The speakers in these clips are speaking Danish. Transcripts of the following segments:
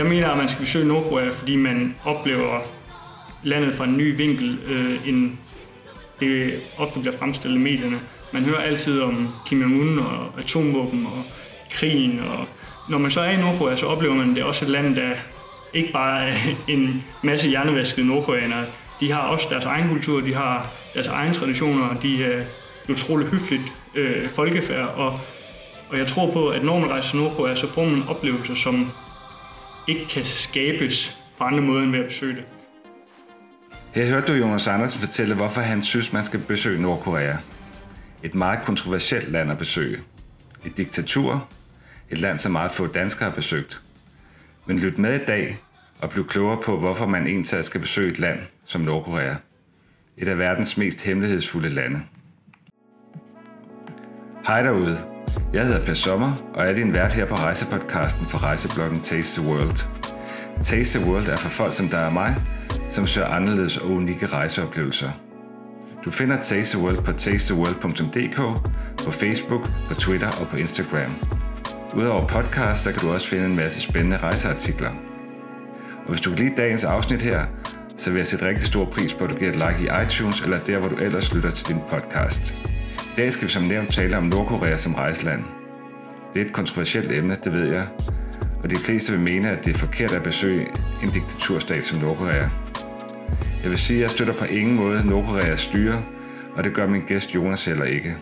Jeg mener, at man skal besøge Nordkorea, fordi man oplever landet fra en ny vinkel, øh, end det ofte bliver fremstillet i medierne. Man hører altid om Kim Jong-un og atomvåben og krigen, og når man så er i Nordkorea, så oplever man, at det er også et land, der ikke bare er en masse hjernevaskede nordkoreanere. De har også deres egen kultur, de har deres egne traditioner, de er utroligt høfligt øh, folkefærd, og, og jeg tror på, at når man rejser til Nordkorea, så får man oplevelser, som ikke kan skabes på andre måder end ved at besøge det. Her hørte du Jonas Andersen fortælle, hvorfor han synes, man skal besøge Nordkorea. Et meget kontroversielt land at besøge. Et diktatur. Et land, som meget få danskere har besøgt. Men lyt med i dag og bliv klogere på, hvorfor man egentlig skal besøge et land som Nordkorea. Et af verdens mest hemmelighedsfulde lande. Hej derude. Jeg hedder Per Sommer, og er din vært her på rejsepodcasten for rejsebloggen Taste the World. Taste the World er for folk som der er mig, som søger anderledes og unikke rejseoplevelser. Du finder Taste the World på tastetheworld.dk, på Facebook, på Twitter og på Instagram. Udover podcast, så kan du også finde en masse spændende rejseartikler. Og hvis du kan lide dagens afsnit her, så vil jeg sætte rigtig stor pris på, at du giver et like i iTunes eller der, hvor du ellers lytter til din podcast. I dag skal vi som nævnt tale om Nordkorea som rejseland. Det er et kontroversielt emne, det ved jeg, og de fleste vil mene, at det er forkert at besøge en diktaturstat som Nordkorea. Jeg vil sige, at jeg støtter på ingen måde Nordkoreas styre, og det gør min gæst Jonas heller ikke.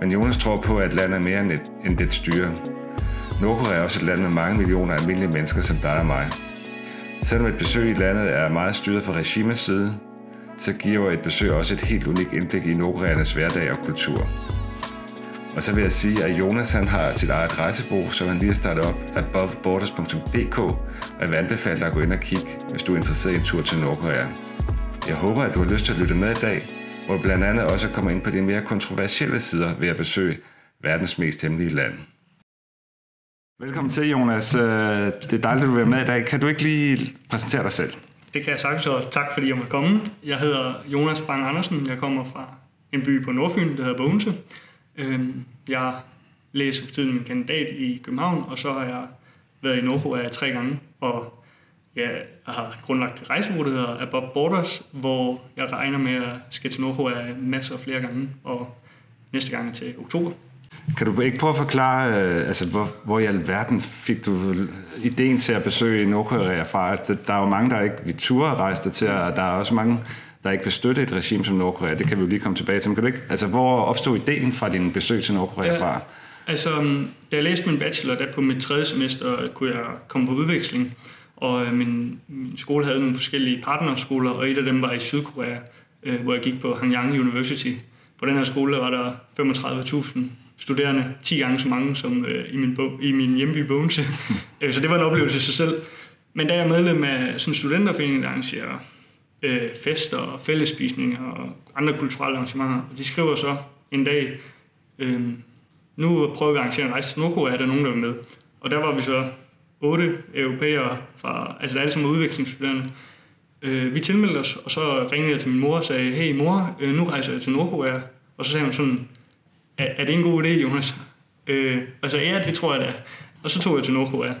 Men Jonas tror på, at landet er mere end, et, end det styre. Nordkorea er også et land med mange millioner almindelige mennesker som dig og mig. Selvom et besøg i landet er meget styret fra regimets side, så giver et besøg også et helt unikt indblik i nordkoreanernes hverdag og kultur. Og så vil jeg sige, at Jonas han har sit eget rejsebureau, som han lige har startet op, aboveborders.dk, og jeg vil anbefale dig at gå ind og kigge, hvis du er interesseret i en tur til Nordkorea. Jeg håber, at du har lyst til at lytte med i dag, hvor du blandt andet også kommer ind på de mere kontroversielle sider ved at besøge verdens mest hemmelige land. Velkommen til, Jonas. Øh, det er dejligt, at du er med i dag. Kan du ikke lige præsentere dig selv? Det kan jeg sagtens, og tak fordi jeg måtte komme. Jeg hedder Jonas Bang Andersen. Jeg kommer fra en by på Nordfyn, der hedder Bogense. Øhm, jeg læser for tiden min kandidat i København, og så har jeg været i Nordkorea tre gange, og jeg har grundlagt et der hedder Above Borders, hvor jeg regner med at skal til Nordkorea masser af flere gange, og næste gang til oktober. Kan du ikke prøve at forklare, øh, altså, hvor, hvor i alverden fik du ideen til at besøge Nordkorea fra? Altså, der er jo mange, der ikke vil ture rejse til, og der er også mange, der ikke vil støtte et regime som Nordkorea. Det kan vi jo lige komme tilbage til. Men kan du ikke, altså, hvor opstod ideen fra din besøg til Nordkorea ja, fra? Altså, da jeg læste min bachelor, der på mit tredje semester, kunne jeg komme på udveksling. Og øh, min, min skole havde nogle forskellige partnerskoler, og et af dem var i Sydkorea, øh, hvor jeg gik på Hanyang University. På den her skole var der 35.000 studerende, 10 gange så mange som øh, i, min bog, i min hjemby Bogense. Øh, så det var en oplevelse i sig selv. Men da jeg er medlem af sådan en studenterforening, der arrangerer øh, fester og fællesspisninger og andre kulturelle arrangementer, og de skriver så en dag, øh, nu prøver vi at arrangere en rejse til Nordkorea, er der nogen, der vil med. Og der var vi så otte europæere fra, altså der er alle sammen udvekslingsstuderende. Øh, vi tilmeldte os, og så ringede jeg til min mor og sagde, hey mor, øh, nu rejser jeg til Nordkorea. Og så sagde hun sådan, er, er det en god idé, Jonas? Øh, og så ja, det tror jeg da. Og så tog jeg til Nordkorea.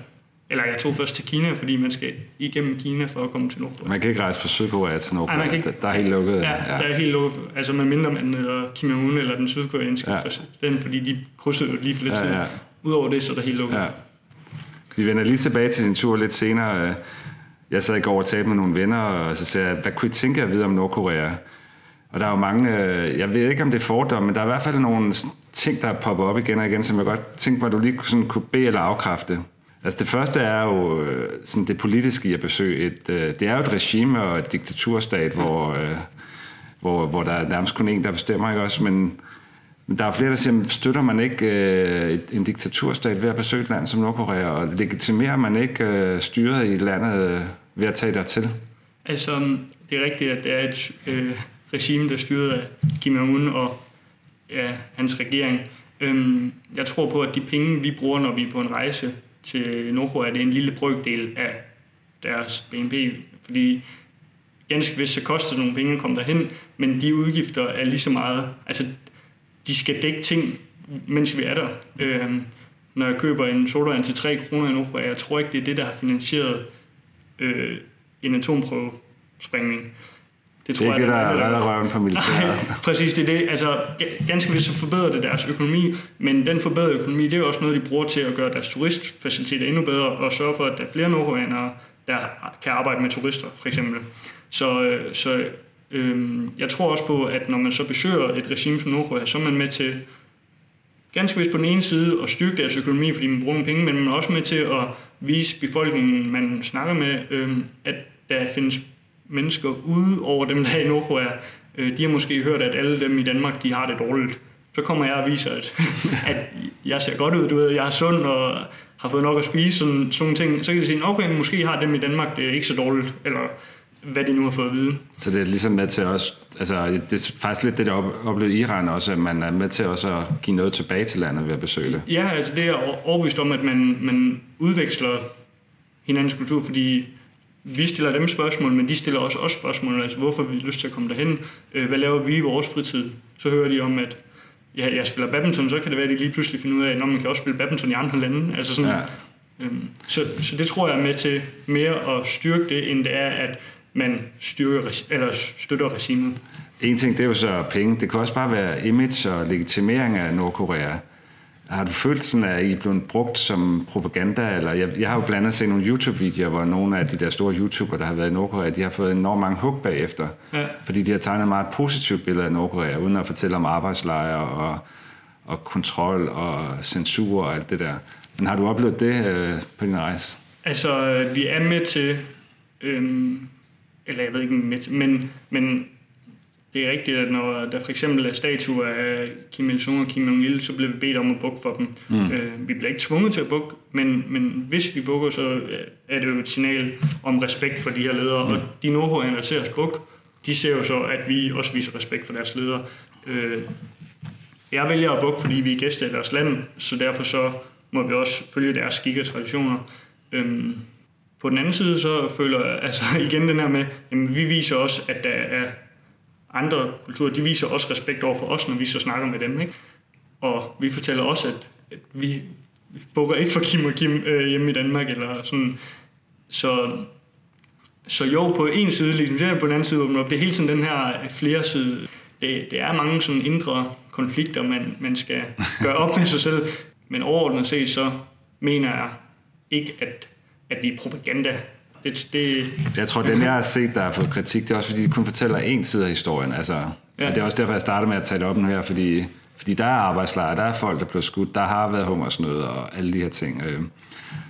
Eller jeg tog først til Kina, fordi man skal igennem Kina for at komme til Nordkorea. Man kan ikke rejse fra Sydkorea til Nordkorea. Ej, man kan ikke, der er helt lukket. Ja, ja, der er helt lukket. Altså med mindre man hedder Kim Jong-un eller den sydkoreanske ja. præsident, fordi de krydsede jo lige for lidt ja, ja. Udover det, så er der helt lukket. Ja. Vi vender lige tilbage til din tur lidt senere. Jeg sad i går og talte med nogle venner, og så sagde jeg, hvad kunne I tænke at vide om Nordkorea? Og der er jo mange, øh, jeg ved ikke om det er fordomme, men der er i hvert fald nogle ting, der popper op igen og igen, som jeg godt tænkte mig, at du lige sådan kunne bede eller afkræfte. Altså det første er jo øh, sådan det politiske i at besøge. Et, øh, det er jo et regime og et diktaturstat, ja. hvor, hvor, hvor der er nærmest kun en, der bestemmer, ikke også? Men, men der er flere, der siger, støtter man ikke en diktaturstat ved at besøge et land som Nordkorea, og legitimerer man ikke styret i landet ved at tage dertil? Altså, det er rigtigt, at det er et øh, regime, der styrede af Kim Jong-un og ja, hans regering. Øhm, jeg tror på, at de penge, vi bruger, når vi er på en rejse til Nordkorea, det er en lille brøkdel af deres BNP, fordi ganske vist så koster det nogle penge at komme derhen, men de udgifter er lige så meget, altså de skal dække ting, mens vi er der. Øhm, når jeg køber en sodavand til 3 kroner i Nordkorea. Jeg tror ikke, det er det, der har finansieret øh, en atomprøvesprængning. Det, tror det er jeg, det, der redder røven på militæret. præcis, det er det. Altså, ganske vist så forbedrer det deres økonomi, men den forbedrede økonomi, det er også noget, de bruger til at gøre deres turistfaciliteter endnu bedre, og sørge for, at der er flere nordkoreanere, der kan arbejde med turister, for eksempel. Så, øh, så øhm, jeg tror også på, at når man så besøger et regime som Nordkorea, så er man med til ganske vist på den ene side at styrke deres økonomi, fordi man bruger nogle penge, men man er også med til at vise befolkningen, man snakker med, øhm, at der findes mennesker ude over dem, der er i Nordkorea. Øh, de har måske hørt, at alle dem i Danmark, de har det dårligt. Så kommer jeg og viser, at, at jeg ser godt ud, du ved, jeg er sund og har fået nok at spise, sådan, sådan ting. Så kan de sige, okay, måske har dem i Danmark det er ikke så dårligt, eller hvad de nu har fået at vide. Så det er ligesom med til også, altså det er faktisk lidt det, der oplevede i Iran også, at man er med til også at give noget tilbage til landet ved at besøge det. Ja, altså det er overbevist om, at man, man udveksler hinandens kultur, fordi vi stiller dem spørgsmål, men de stiller også os spørgsmål, altså hvorfor vi lyst til at komme derhen, øh, hvad laver vi i vores fritid? Så hører de om, at ja, jeg spiller badminton, så kan det være, at de lige pludselig finder ud af, at man kan også spille badminton i andre lande. Altså sådan, ja. øhm, så, så det tror jeg er med til mere at styrke det, end det er, at man styrker, eller støtter regimet. En ting, det er jo så penge. Det kan også bare være image og legitimering af Nordkorea. Har du følt sådan, at I er blevet brugt som propaganda? Eller jeg, jeg har jo blandt andet set nogle YouTube-videoer, hvor nogle af de der store YouTubere, der har været i Nordkorea, de har fået enormt mange hug bagefter. Ja. Fordi de har tegnet et meget positivt billede af Nordkorea, uden at fortælle om arbejdslejre og, og kontrol og censur og alt det der. Men har du oplevet det øh, på din rejse? Altså, øh, vi er med til, øhm, eller jeg ved ikke med til, men, men det er rigtigt, at når der for eksempel er statuer af Kim Il-sung og Kim Jong-il, så bliver vi bedt om at bukke for dem. Mm. Øh, vi bliver ikke tvunget til at bukke, men, men hvis vi bukker, så er det jo et signal om respekt for de her ledere. Mm. Og de nordhårende, der ser os bukke, de ser jo så, at vi også viser respekt for deres ledere. Øh, jeg vælger at bukke, fordi vi er gæster i deres land, så derfor så må vi også følge deres skik og traditioner. Øh, på den anden side, så føler jeg altså igen den her med, at vi viser også, at der er andre kulturer, de viser også respekt over for os, når vi så snakker med dem. Ikke? Og vi fortæller også, at, at vi bukker ikke for Kim og Kim øh, hjemme i Danmark. Eller sådan. Så, så jo, på en side, ligesom på den anden side åbner op. Det er hele tiden den her flere side. Det, det er mange sådan indre konflikter, man, man skal gøre op med sig selv. Men overordnet set, så mener jeg ikke, at, at vi er propaganda det, det... Jeg tror, den jeg har set, der har fået kritik, det er også fordi, de kun fortæller en side af historien. Altså, ja. Det er også derfor, jeg starter med at tage det op nu her, fordi, fordi der er arbejdslejre, der er folk, der bliver skudt, der har været hungersnød og alle de her ting. Øh.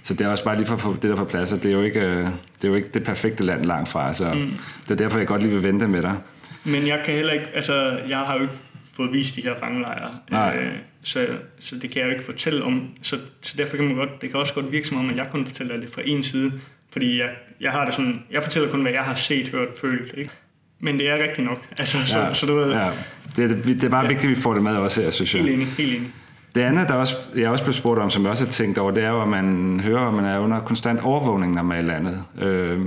Så det er også bare lige for at få det der på plads, det er jo ikke øh, det, er jo ikke det perfekte land langt fra. Så mm. Det er derfor, jeg godt lige vil vente med dig. Men jeg kan heller ikke, altså jeg har jo ikke fået vist de her fangelejre. Nej. Øh, så, så det kan jeg jo ikke fortælle om. Så, så derfor kan man godt, det kan også godt virke som om, at jeg kun fortæller det fra en side. Fordi jeg, jeg har det sådan, jeg fortæller kun, hvad jeg har set, hørt, følt. Ikke? Men det er rigtigt nok. Altså, så, ja, så du ved, ja. det, er, det er bare ja. vigtigt, at vi får det med også her, synes jeg. Helt enig, helt enig. Det andet, der også, jeg også blev spurgt om, som jeg også har tænkt over, det er jo, at man hører, at man er under konstant overvågning, når man er i landet. Øh,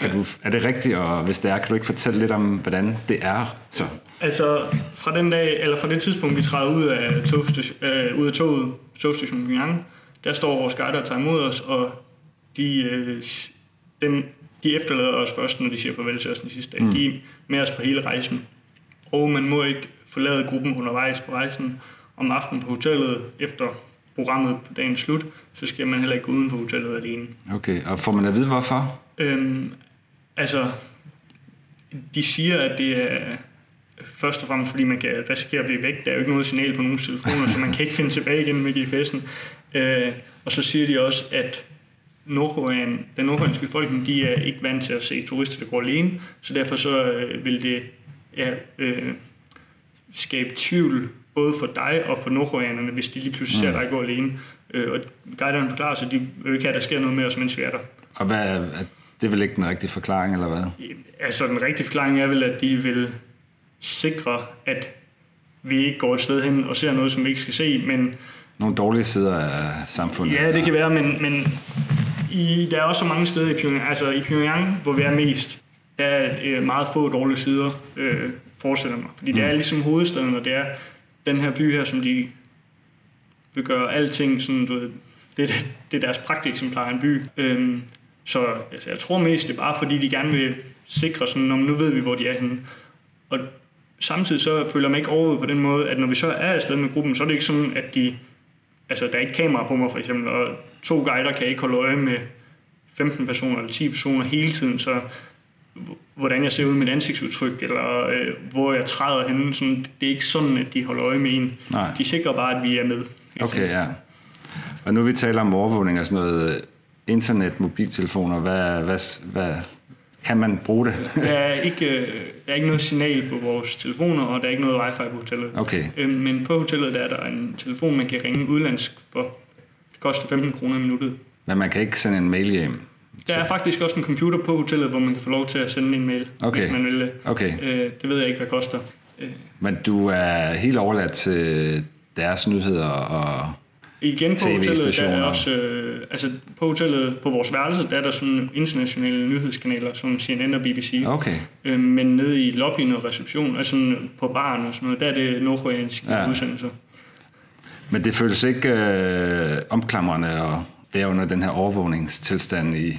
kan du, er det rigtigt, og hvis det er, kan du ikke fortælle lidt om, hvordan det er? Så. Altså, fra den dag, eller fra det tidspunkt, vi træder ud af, togstation, øh, ud af toget, togstationen Pyongyang, der står vores guider og tager imod os, og de, øh, dem, de efterlader os først, når de siger farvel til os den sidste dag. Mm. De er med os på hele rejsen. Og man må ikke forlade gruppen undervejs på rejsen. Om aftenen på hotellet, efter programmet på dagens slut, så skal man heller ikke gå uden for hotellet alene. Okay, og får man at vide hvorfor? Øhm, altså, de siger, at det er først og fremmest, fordi man kan risikere at blive væk. Der er jo ikke noget signal på nogen telefoner, så man kan ikke finde tilbage igen med GPS'en. Øh, og så siger de også, at Nordkorean, den nordkoreanske befolkning, de er ikke vant til at se turister, der går alene, så derfor så øh, vil det ja, øh, skabe tvivl både for dig og for nordkoreanerne, hvis de lige pludselig ser mm. dig gå alene. Øh, og guiderne forklarer sig, de vil ikke have, at der sker noget med os, mens vi er der. Og hvad er, det er vel ikke den rigtige forklaring, eller hvad? Altså, den rigtige forklaring er vel, at de vil sikre, at vi ikke går et sted hen og ser noget, som vi ikke skal se, men... Nogle dårlige sider af samfundet. Ja, det kan være, men, men i, der er også så mange steder i Pyongyang, altså i Pyongyang, hvor vi er mest, der er øh, meget få dårlige sider, øh, forestiller mig. Fordi mm. det er mm. ligesom hovedstaden, og det er den her by her, som de vil gøre alting sådan, du ved, det, det er deres pragteksemplar af en by. Øhm, så altså, jeg tror mest, det er bare fordi, de gerne vil sikre sådan, om nu ved vi, hvor de er henne. Og samtidig så føler man ikke over på den måde, at når vi så er afsted med gruppen, så er det ikke sådan, at de, altså der er ikke kamera på mig for eksempel, og to guider kan ikke holde øje med 15 personer eller 10 personer hele tiden, så hvordan jeg ser ud med mit ansigtsudtryk, eller øh, hvor jeg træder henne. Sådan, det er ikke sådan, at de holder øje med en. Nej. De sikrer bare, at vi er med. Okay, ja. Og nu vi taler om overvågning og sådan noget internet, mobiltelefoner, hvad, hvad, hvad, kan man bruge det? Der er, ikke, der er ikke noget signal på vores telefoner, og der er ikke noget wifi på hotellet. Okay. Øhm, men på hotellet der er der en telefon, man kan ringe udlandsk for. Det koster 15 kroner i minuttet. Men man kan ikke sende en mail hjem? Der er faktisk også en computer på hotellet, hvor man kan få lov til at sende en mail, Okay. hvis man vil det. Okay. Øh, det ved jeg ikke, hvad koster. Øh, Men du er helt overladt til deres nyheder og... igen på hotellet, der er også, øh, altså på hotellet, på vores værelse, der er der sådan internationale nyhedskanaler, som CNN og BBC. Okay. Øh, men nede i lobbyen og reception, altså sådan på baren og sådan noget, der er det nordkoreanske Ja. udsendelser. Men det føles ikke øh, omklamrende at være under den her overvågningstilstand i...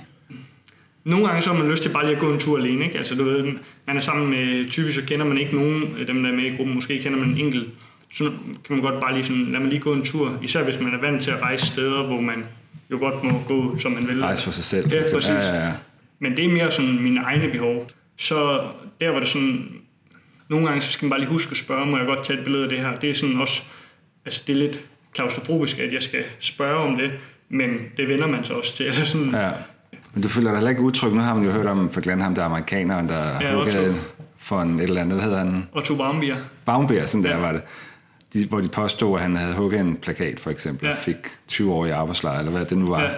Nogle gange så har man lyst til bare lige at gå en tur alene. Ikke? Altså, du ved, man er sammen med, typisk så kender man ikke nogen dem, der er med i gruppen. Måske kender man en enkelt. Så kan man godt bare lige sådan, lad mig lige gå en tur. Især hvis man er vant til at rejse steder, hvor man jo godt må gå, som man vil. Rejse for sig selv. Ja, præcis. Ja, ja, ja. Men det er mere sådan mine egne behov. Så der var det sådan, nogle gange så skal man bare lige huske at spørge, må jeg godt tage et billede af det her? Det er sådan også, altså det er lidt klaustrofobisk, at jeg skal spørge om det, men det vender man sig også til. Altså sådan, Ja. Men du føler dig heller ikke utryg. Nu har man jo hørt om for Glenn, ham der amerikaneren, der Ja, Otto. for en et eller andet, hvad hedder han? Otto Barmbier. Baumbier, sådan der Ja. var det. De, hvor de påstod, at han havde hugget en plakat, for eksempel, Ja. og fik 20 år i arbejdslejr, eller hvad det nu var. Ja.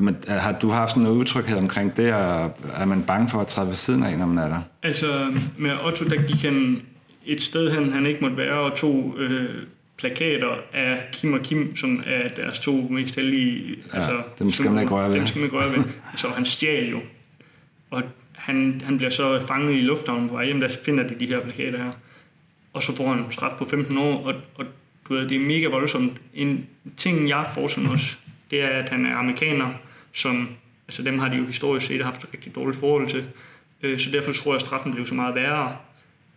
Men øh, har du haft sådan noget utryghed omkring det, og er man bange for at træde ved siden af, når man er der? Altså med Otto, der gik han et sted hen, han ikke måtte være, og tog øh, plakater af Kim og Kim, som er deres to mest heldige. altså, Ja, dem skal man ikke røre ved. Dem skal man ikke røre ved. Altså, han stjal jo. Og han, han bliver så fanget i lufthavnen på vej hjem, der finder de de her plakater her. Og så får han en straf på 15 år, og, og du ved, det er mega voldsomt. En ting, jeg forestiller mig også, det er, at han er amerikaner, som, altså dem har de jo historisk set haft et rigtig dårligt forhold til. Øh, Så derfor tror jeg, at straffen blev så meget værre.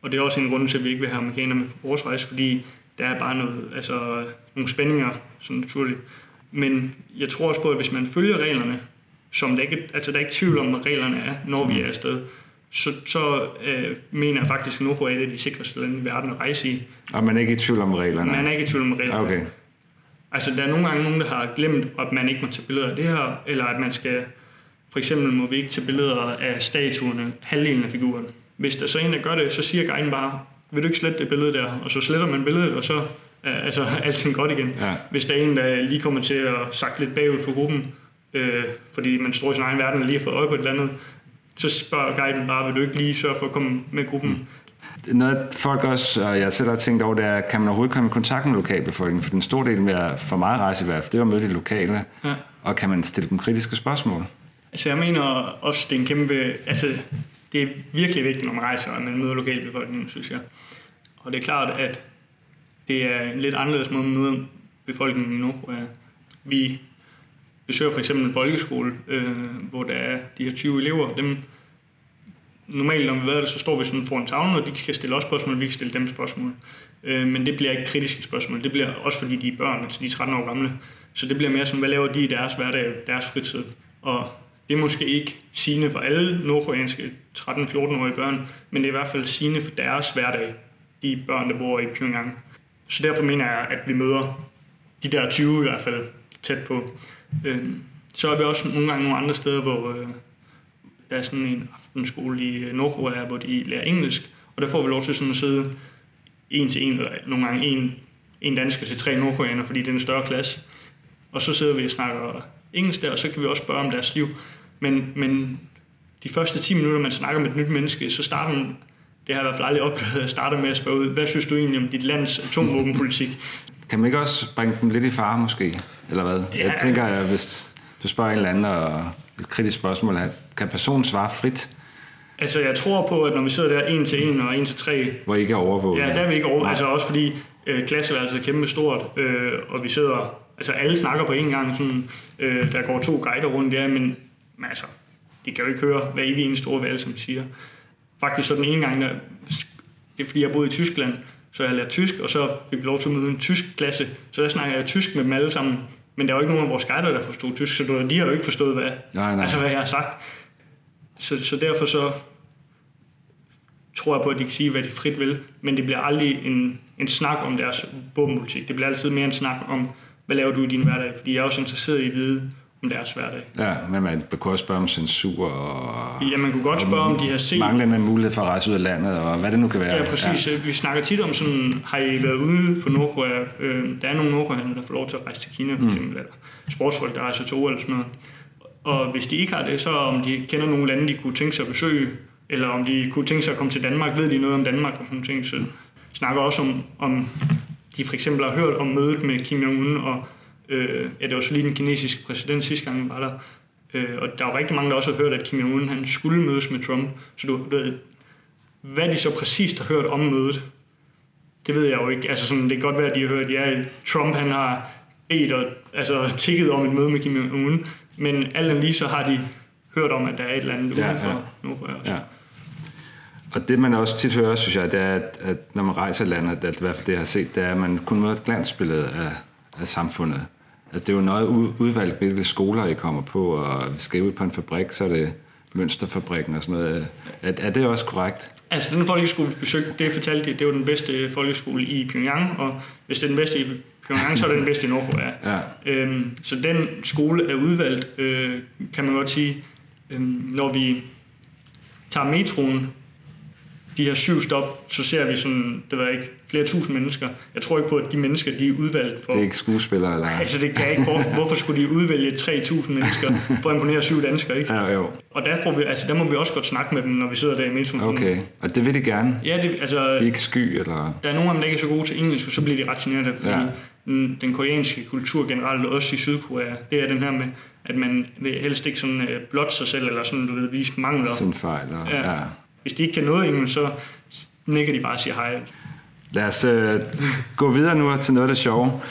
Og det er også en grund til, at vi ikke vil have amerikanere med på vores rejse, fordi der er bare noget, altså, nogle spændinger, som naturligt. Men jeg tror også på, at hvis man følger reglerne, som der ikke, altså der er ikke tvivl om, hvad reglerne er, når vi er afsted, så, så øh, mener jeg faktisk, at Nordkorea er et af de sikreste lande i verden at rejse i. Og man er ikke i tvivl om reglerne? Man er ikke i tvivl om reglerne. Okay. Altså, der er nogle gange nogen, der har glemt, at man ikke må tage billeder af det her, eller at man skal, for eksempel må vi ikke tage billeder af statuerne, halvdelen af figuren. Hvis der så en, der gør det, så siger guiden bare, vil du ikke slette det billede der? Og så sletter man billedet, og så er altså, alting godt igen. Ja. Hvis der er en, der lige kommer til at sagt lidt bagud for gruppen, øh, fordi man står i sin egen verden og lige har fået øje på et eller andet, så spørger guiden bare, vil du ikke lige sørge for at komme med gruppen? Mm. Noget folk også, og jeg selv har tænkt over, det er, kan man overhovedet komme i kontakt med lokalbefolkningen? For den store del med at for meget rejse i hvert fald, det var at møde de lokale. Ja. Og kan man stille dem kritiske spørgsmål? Altså jeg mener også, det er en kæmpe... Altså, det er virkelig vigtigt, når man rejser, at man møder lokalbefolkningen, synes jeg. Og det er klart, at det er en lidt anderledes måde at møde befolkningen i Nordkorea. Vi besøger for eksempel en folkeskole, øh, hvor der er de her 20 elever. Dem, normalt, når vi har der, så står vi sådan foran tavlen, og de skal stille os spørgsmål, og vi kan stille dem spørgsmål. Øh, men det bliver ikke kritiske spørgsmål. Det bliver også fordi, de er børn, altså de er 13 år gamle. Så det bliver mere sådan, hvad laver de i deres hverdag, deres fritid? Og det er måske ikke sigende for alle nordkoreanske 13-14-årige børn, men det er i hvert fald sigende for deres hverdag, de børn, der bor i Pyongyang. Så derfor mener jeg, at vi møder de der 20 i hvert fald tæt på. Øh, Så er vi også nogle gange nogle andre steder, hvor øh, der er sådan en aftenskole i øh, Nordkorea, hvor de lærer engelsk, og der får vi lov til sådan at sidde en til en, eller nogle gange en, en dansker til tre nordkoreaner, fordi det er en større klasse. Og så sidder vi og snakker engelsk der, og så kan vi også spørge om deres liv. Men, men de første 10 minutter, man snakker med et nyt menneske, så starter man, det har jeg i hvert fald aldrig oplevet, at starte starter med at spørge ud, hvad synes du egentlig om dit lands atomvåbenpolitik? Kan man ikke også bringe dem lidt i fare måske? Eller hvad? Ja. Jeg tænker, at hvis du spørger en eller anden og et kritisk spørgsmål, at kan personen svare frit, Altså, jeg tror på, at når vi sidder der en til en og en til tre, hvor I ikke er overvåget? ja, der er vi ikke over. Nej. Altså også fordi, Øh, klasseværelset er kæmpe stort, øh, og vi sidder, altså alle snakker på en gang, sådan, øh, der går to guider rundt der, men, men altså, de kan jo ikke høre hver evig en store valg, som siger. Faktisk så den ene gang, der, det er fordi jeg boede i Tyskland, så jeg lærte tysk, og så fik vi lov til at møde en tysk klasse, så der snakker jeg tysk med dem alle sammen, men der var ikke nogen af vores guider, der forstod tysk, så de har jo ikke forstået, hvad, Nej, nej. Altså, hvad jeg har sagt. Så, så derfor så tror jeg på, at de kan sige, hvad de frit vil, men det bliver aldrig en, en snak om deres våbenpolitik. Det bliver altid mere en snak om, hvad laver du i din hverdag, fordi jeg er også interesseret i at vide om deres hverdag. Ja, men man kunne også spørge om censur og... Ja, man kunne godt spørge, om de har set... Manglende mulighed for at rejse ud af landet, og hvad det nu kan være. Ja, præcis. Ja. Vi snakker tit om sådan, har I været ude for Nordkorea? Øh, der er nogle nordkoreanere, der får lov til at rejse til Kina, for eksempel, mm. eller sportsfolk, der rejser til OL eller sådan noget. Og hvis de ikke har det, så om de kender nogle lande, de kunne tænke sig at besøge, eller om de kunne tænke sig at komme til Danmark, ved de noget om Danmark og sådan ting. Så snakker også om, om de for eksempel har hørt om mødet med Kim Jong-un, og øh, ja, det var så lige den kinesiske præsident sidste gang, var der. Øh, og der er jo rigtig mange, der også har hørt, at Kim Jong-un han skulle mødes med Trump. Så du ved, hvad de så præcist har hørt om mødet, det ved jeg jo ikke. Altså sådan, det kan godt være, at de har hørt, ja, Trump han har bedt og altså, tikket om et møde med Kim Jong-un, men alt lige så har de hørt om, at der er et eller andet ja, uden for ja. Nordkorea også. Ja. Og det man også tit hører, synes jeg, det er, at, at når man rejser landet, at i hvert fald det jeg har set, det er, at man kun møder et glansbillede af, af samfundet. Altså det er jo noget udvalgt, hvilke skoler I kommer på, og vi skal ud på en fabrik, så er det mønsterfabrikken og sådan noget. Er, er det også korrekt? Altså den folkeskole, vi besøgte, det fortalte de, det var den bedste folkeskole i Pyongyang, og hvis det er den bedste i Pyongyang, så er det den bedste i Nordkorea. ja. øhm, så den skole er udvalgt, øh, kan man godt sige, øhm, når vi tager metroen de her syv stop, så ser vi sådan, det ved jeg ikke, flere tusind mennesker. Jeg tror ikke på, at de mennesker, de er udvalgt for... Det er ikke skuespillere, eller? Nej, altså det kan ikke. Hvor, hvorfor skulle de udvælge 3.000 mennesker for at imponere syv danskere, ikke? Ja, jo. Og der, får vi, altså, der må vi også godt snakke med dem, når vi sidder der i metroen. Okay, og det vil de gerne? Ja, det, altså... De er ikke sky, eller? Der er nogle af dem, der ikke er så gode til engelsk, og så bliver de ret generet, fordi ja. den, den koreanske kultur generelt, også i Sydkorea, det er den her med, at man vil helst ikke sådan uh, blot sig selv, eller sådan, du ved, vise mangler. Sin fejl, og, ja. ja. Hvis de ikke kan noget engelsk, så nikker de bare og siger hej. Lad os uh, gå videre nu til noget af det sjove.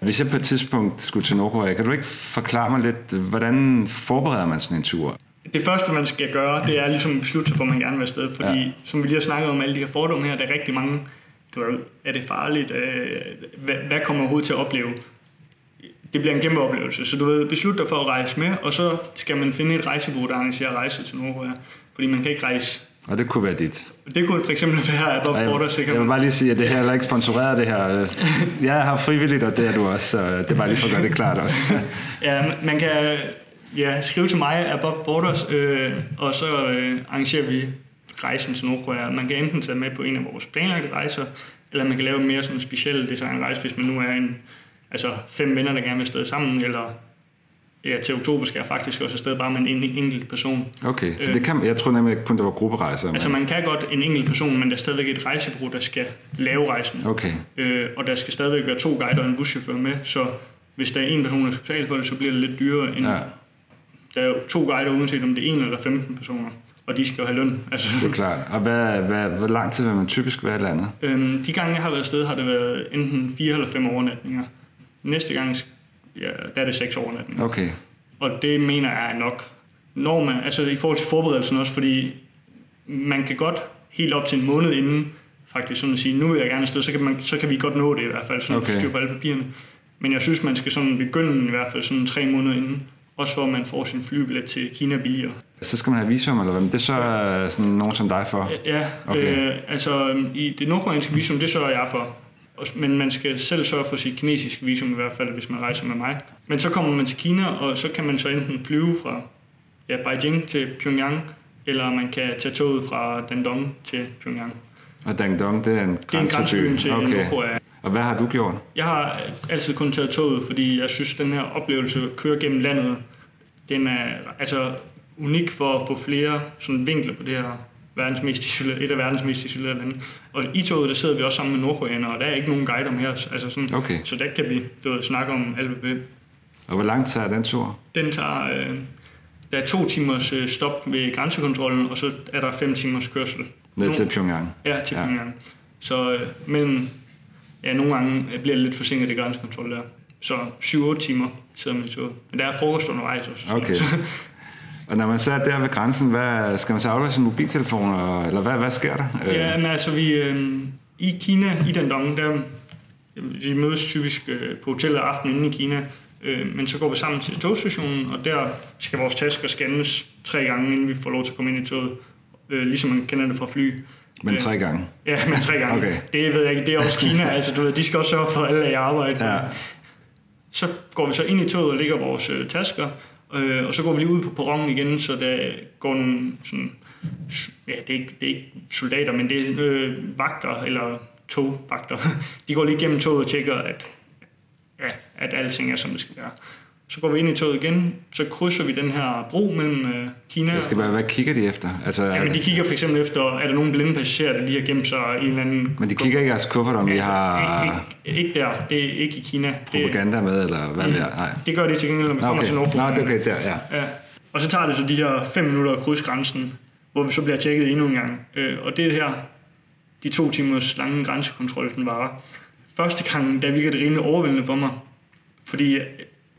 Hvis jeg på et tidspunkt skulle til Nordkorea, kan du ikke forklare mig lidt, hvordan forbereder man sådan en tur? Det første, man skal gøre, det er ligesom at beslutte sig for, at man gerne vil afsted. Fordi, ja. som vi lige har snakket om, alle de her fordomme her, der er rigtig mange, du ved, er det farligt? Øh, hvad, hvad kommer overhovedet til at opleve? Det bliver en kæmpe oplevelse. Så du ved, beslut dig for at rejse med, og så skal man finde et rejsebureau, der arrangerer rejse til Nordkorea. Fordi man kan ikke rejse og det kunne være dit. Det kunne for eksempel være Bob jeg, Borders. Jeg vil bare lige sige, at det her er ikke sponsoreret det her. Jeg har frivilligt, og det er du også, så det er bare lige for at gøre det klart også. ja, man kan ja, skrive til mig af Bob Borders, øh, og så øh, arrangerer vi rejsen til Nordkorea. Man kan enten tage med på en af vores planlagte rejser, eller man kan lave en mere sådan speciel designrejse, hvis man nu er en, altså fem venner, der gerne vil afsted sammen, eller ja, til oktober skal jeg faktisk også afsted bare med en enkelt person. Okay, så det kan, jeg tror nemlig kun, der var grupperejser. Men... Altså man kan godt en enkelt person, men der er stadigvæk et rejsebureau, der skal lave rejsen. Okay. Øh, og der skal stadigvæk være to guider og en buschauffør med, så hvis der er en person, der skal betale for det, så bliver det lidt dyrere end... Ja. Der er jo to guider, uanset om det er en eller 15 personer og de skal jo have løn. Altså. Det er klart. Og hvad, hvad, hvor lang tid vil man typisk være i landet? Øhm, de gange, jeg har været afsted, har det været enten fire eller fem overnatninger. Næste gang ja, der er det seks overnatninger. Okay. Og det mener jeg er nok. Når man, altså i forhold til forberedelsen også, fordi man kan godt helt op til en måned inden faktisk sådan at sige, nu vil jeg gerne afsted, så kan, man, så kan vi godt nå det i hvert fald, sådan okay. at på alle papirerne. Men jeg synes, man skal sådan begynde i hvert fald sådan tre måneder inden, også for at man får sin flybillet til Kina billigere. Så skal man have visum, eller hvad? Det sørger sådan nogen som dig for? Ja, okay. øh, altså i det nordkoreanske visum, det sørger jeg for men man skal selv sørge for sit kinesiske visum i hvert fald, hvis man rejser med mig. Men så kommer man til Kina, og så kan man så enten flyve fra ja, Beijing til Pyongyang, eller man kan tage toget fra Dandong til Pyongyang. Og Dandong, det er en grænseby til okay. Nordkorea. Og hvad har du gjort? Jeg har altid kun taget toget, fordi jeg synes, at den her oplevelse at køre gennem landet, den er altså unik for at få flere sådan vinkler på det her verdens mest isolerede, et af verdens mest isolerede lande. Og i toget, der sidder vi også sammen med nordkoreanere, og der er ikke nogen guider med os. Altså sådan, okay. Så der kan vi du ved, snakke om alt Og hvor langt tager den tur? Den tager... Øh, der er to timers øh, stop ved grænsekontrollen, og så er der fem timers kørsel. Ned til Pyongyang? Ja, til Pyongyang. Ja. Så øh, mellem ja, nogle gange bliver det lidt forsinket i grænsekontrol der. Så 7-8 timer sidder man i toget. Men der er frokost undervejs også. Okay. Og når man så er der ved grænsen, hvad, skal man så aflevere sin mobiltelefon, eller hvad, hvad sker der? Ja, men altså vi, øh, i Kina, i Dandong, der vi mødes typisk øh, på hotellet aftenen inde i Kina, øh, men så går vi sammen til togstationen, og der skal vores tasker scannes tre gange, inden vi får lov til at komme ind i toget, øh, ligesom man kender det fra fly. Men tre gange? Ja, men tre gange. Okay. Det ved jeg ikke, det er også Kina, altså du ved, de skal også sørge for, alle i arbejde. Ja. Så går vi så ind i toget og lægger vores øh, tasker, øh, og så går vi lige ud på perronen igen, så der går nogle sådan, ja, det er ikke, det er ikke soldater, men det er øh, vagter, eller togvagter. De går lige gennem toget og tjekker, at, ja, at alting er, som det skal være. Så går vi ind i toget igen, så krydser vi den her bro mellem øh, Kina Det skal bare, hvad kigger de efter? Altså, Ja, men de kigger for eksempel efter, er der nogle blinde passagerer, der lige har gemt sig i en eller anden... men de kigger ikke i jeres kuffert, om I har Ikke, ikke der, det er ikke i Kina. Det, propaganda med, eller hvad det er? Nej. det gør de til gengæld, når vi Nå, kommer okay. til Nå, Nordpolen. det er okay, der, ja. Ja. Og så tager det så de her 5 minutter at krydse grænsen, hvor vi så bliver tjekket endnu en gang. Øh, og det er her, de to timers lange grænsekontrol, den varer. Første gang, der virker det rimelig overvældende for mig. Fordi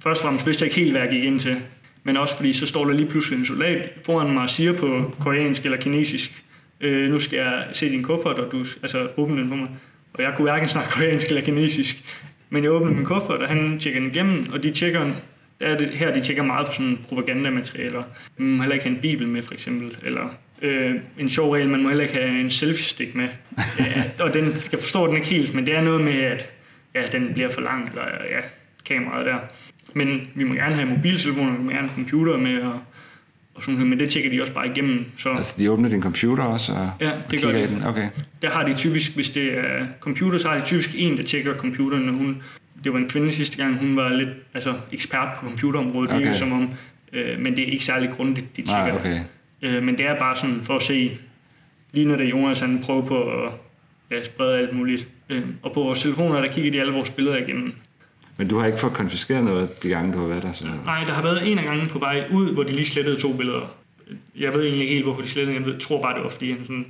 først og fremmest vidste jeg ikke helt, hvad jeg gik ind til. Men også fordi, så står der lige pludselig en soldat foran mig og siger på koreansk eller kinesisk, øh, nu skal jeg se din kuffert, og du altså, åbne den på mig. Og jeg kunne hverken snakke koreansk eller kinesisk. Men jeg åbnede min kuffert, og han tjekker den igennem, og de tjekker der er det, her de tjekker meget på sådan propagandamaterialer. Man må heller ikke have en bibel med, for eksempel. Eller øh, en sjov regel, man må heller ikke have en selfie-stik med. ja, og den, jeg forstår den ikke helt, men det er noget med, at ja, den bliver for lang, eller ja, kameraet der. Men vi må gerne have mobiltelefoner, vi må gerne have computer med, og, og sådan noget, men det tjekker de også bare igennem. Så Altså, de åbner din computer også, og Ja, og det gør kigger de. den? Okay. der har de typisk, hvis det er computer, så har de typisk en, der tjekker computeren, og hun, det var en kvinde sidste gang, hun var lidt altså, ekspert på computerområdet, Okay. okay. som om, øh, men det er ikke særlig grundigt, de tjekker. Nej, okay. Øh, men det er bare sådan for at se, lige når det er Jonas, han prøver på at ja, sprede alt muligt. Øh, og på vores telefoner, der kigger de alle vores billeder igennem. Men du har ikke fået konfiskeret noget, de gange du har været der? Så... Nej, der har været en af gangen på vej ud, hvor de lige slettede to billeder. Jeg ved egentlig ikke helt, hvorfor de slettede. Jeg ved, tror bare, det var fordi, han sådan,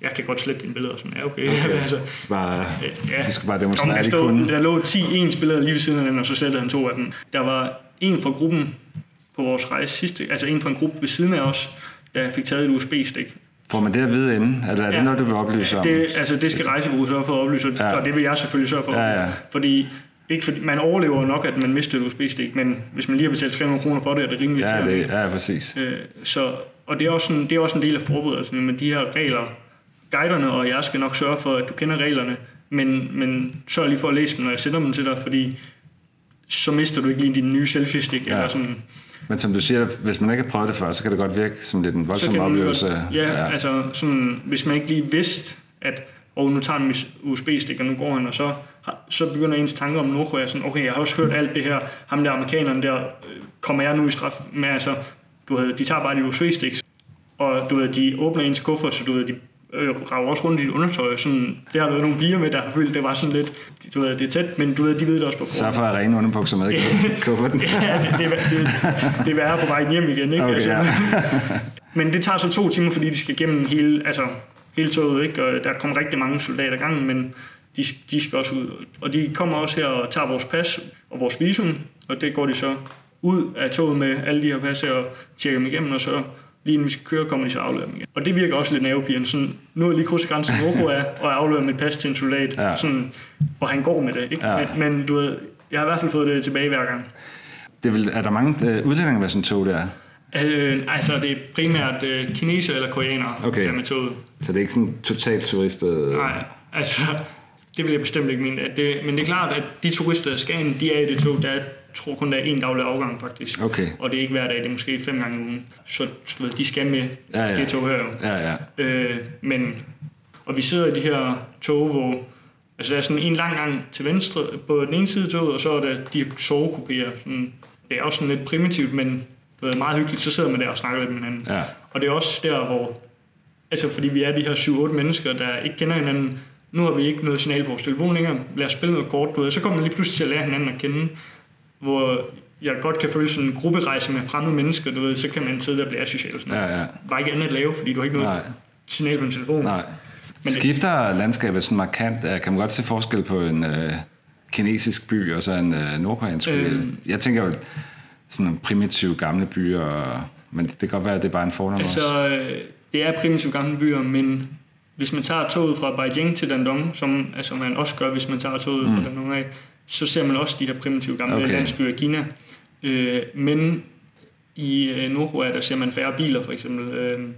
jeg kan godt slette dine billeder. Sådan, ja, okay. Okay. altså, Bare, ja. de skulle bare demonstrere, der, de stod, kunne. der lå 10 ens billeder lige ved siden af den, og så slettede han to af dem. Der var en fra gruppen på vores rejse sidste, altså en fra en gruppe ved siden af os, der fik taget et USB-stik. Får man det at vide inden? Eller er det Ja. noget, du vil oplyse om? Det, altså, det skal rejsebureauet sørge for at oplyse, Ja. og det vil jeg selvfølgelig sørge for. Ja, ja. Fordi, ikke fordi, man overlever nok, at man mister et USB-stik, men hvis man lige har betalt 300 kroner for det, er det rimelig Ja, det, ja, præcis. Øh, så, og det er, også en, det er også en del af forberedelsen med de her regler. Guiderne og jeg skal nok sørge for, at du kender reglerne, men, men sørg lige for at læse dem, når jeg sender dem til dig, fordi så mister du ikke lige din nye selfie-stik. Ja. Eller sådan, Men som du siger, hvis man ikke har prøvet det før, så kan det godt virke som lidt en voldsom oplevelse. godt, ja, ja, altså sådan, hvis man ikke lige vidste, at og nu tager han USB-stik, og nu går han, og så, så begynder ens tanker om Nordkorea sådan, okay, jeg har også hørt alt det her, ham der amerikanerne der, øh, kommer jeg nu i straf med, altså, du ved, de tager bare de USB-sticks, og du ved, de åbner ens kuffer, så du ved, de øh, rager også rundt i dit undertøj, sådan, det har været nogle piger med, der har følt, det var sådan lidt, du ved, det er tæt, men du ved, de ved det også på Så forhånd. for at rene underbukser med i kufferten. Ja, det, det, er- det, det er værre på vej hjem igen, ikke? Altså, Okay, ja. Men det tager så to timer, fordi de skal gennem hele, altså, hele toget, ikke? Og der kommer rigtig mange soldater i gangen, men de, de skal også ud. Og de kommer også her og tager vores pas og vores visum, og det går de så ud af toget med alle de her pas og tjekker dem igennem, og så lige inden vi skal køre, kommer de så afleverer dem igen. Og det virker også lidt nervepirrende. Sådan, nu er jeg lige krydset grænsen til Nordkorea, og afleverer mit pas til en soldat, Ja. sådan, og han går med det. Ikke? Ja. Men, men, du ved, jeg har i hvert fald fået det tilbage hver gang. Det vil, er der mange øh, udlændinge ved sådan tog der? Øh, altså, det er primært øh, kineser eller koreanere, Okay. der er med toget. Så det er ikke sådan totalt turistet? Nej, altså, det vil jeg bestemt ikke mene. At det, men det er klart, at de turister, der skal ind, de er i det tog, der er, tror kun, der er en daglig afgang faktisk. Okay. Og det er ikke hver dag, det er måske fem gange om ugen. Så du ved, de skal med Ja, ja. det tog her jo. Ja, ja. Øh, men, og vi sidder i de her tog, hvor altså der er sådan en lang gang til venstre på den ene side af toget, og så er der de sovekupéer. Sådan, det er også sådan lidt primitivt, men det er meget hyggeligt. Så sidder man der og snakker lidt med hinanden. Ja. Og det er også der, hvor... Altså, fordi vi er de her 7-8 mennesker, der ikke kender hinanden. Nu har vi ikke noget signal på vores telefon længere. Lad os spille noget kort. Du ved. Så kommer man lige pludselig til at lære hinanden at kende. Hvor jeg godt kan føle sådan en grupperejse med fremmede mennesker. Du ved, så kan man sidde der og blive asocial og sådan noget. Ja, ja. Bare ikke andet at lave, fordi du har ikke noget Nej, signal på din telefon. nej. Men Skifter landskabet sådan markant? Kan man godt se forskel på en øh, kinesisk by og så en øh, nordkoreansk by? Øh, Jeg tænker jo sådan nogle primitive gamle byer, og, men det kan godt være, at det er bare en fordom altså, også. Øh, det er primitive gamle byer, men hvis man tager toget fra Beijing til Dandong, som altså man også gør, hvis man tager toget mm. fra Dandong af, så ser man også de der primitive gamle okay. landsbyer i Kina. Øh, men i øh, Nordkorea, der ser man færre biler for eksempel, øh,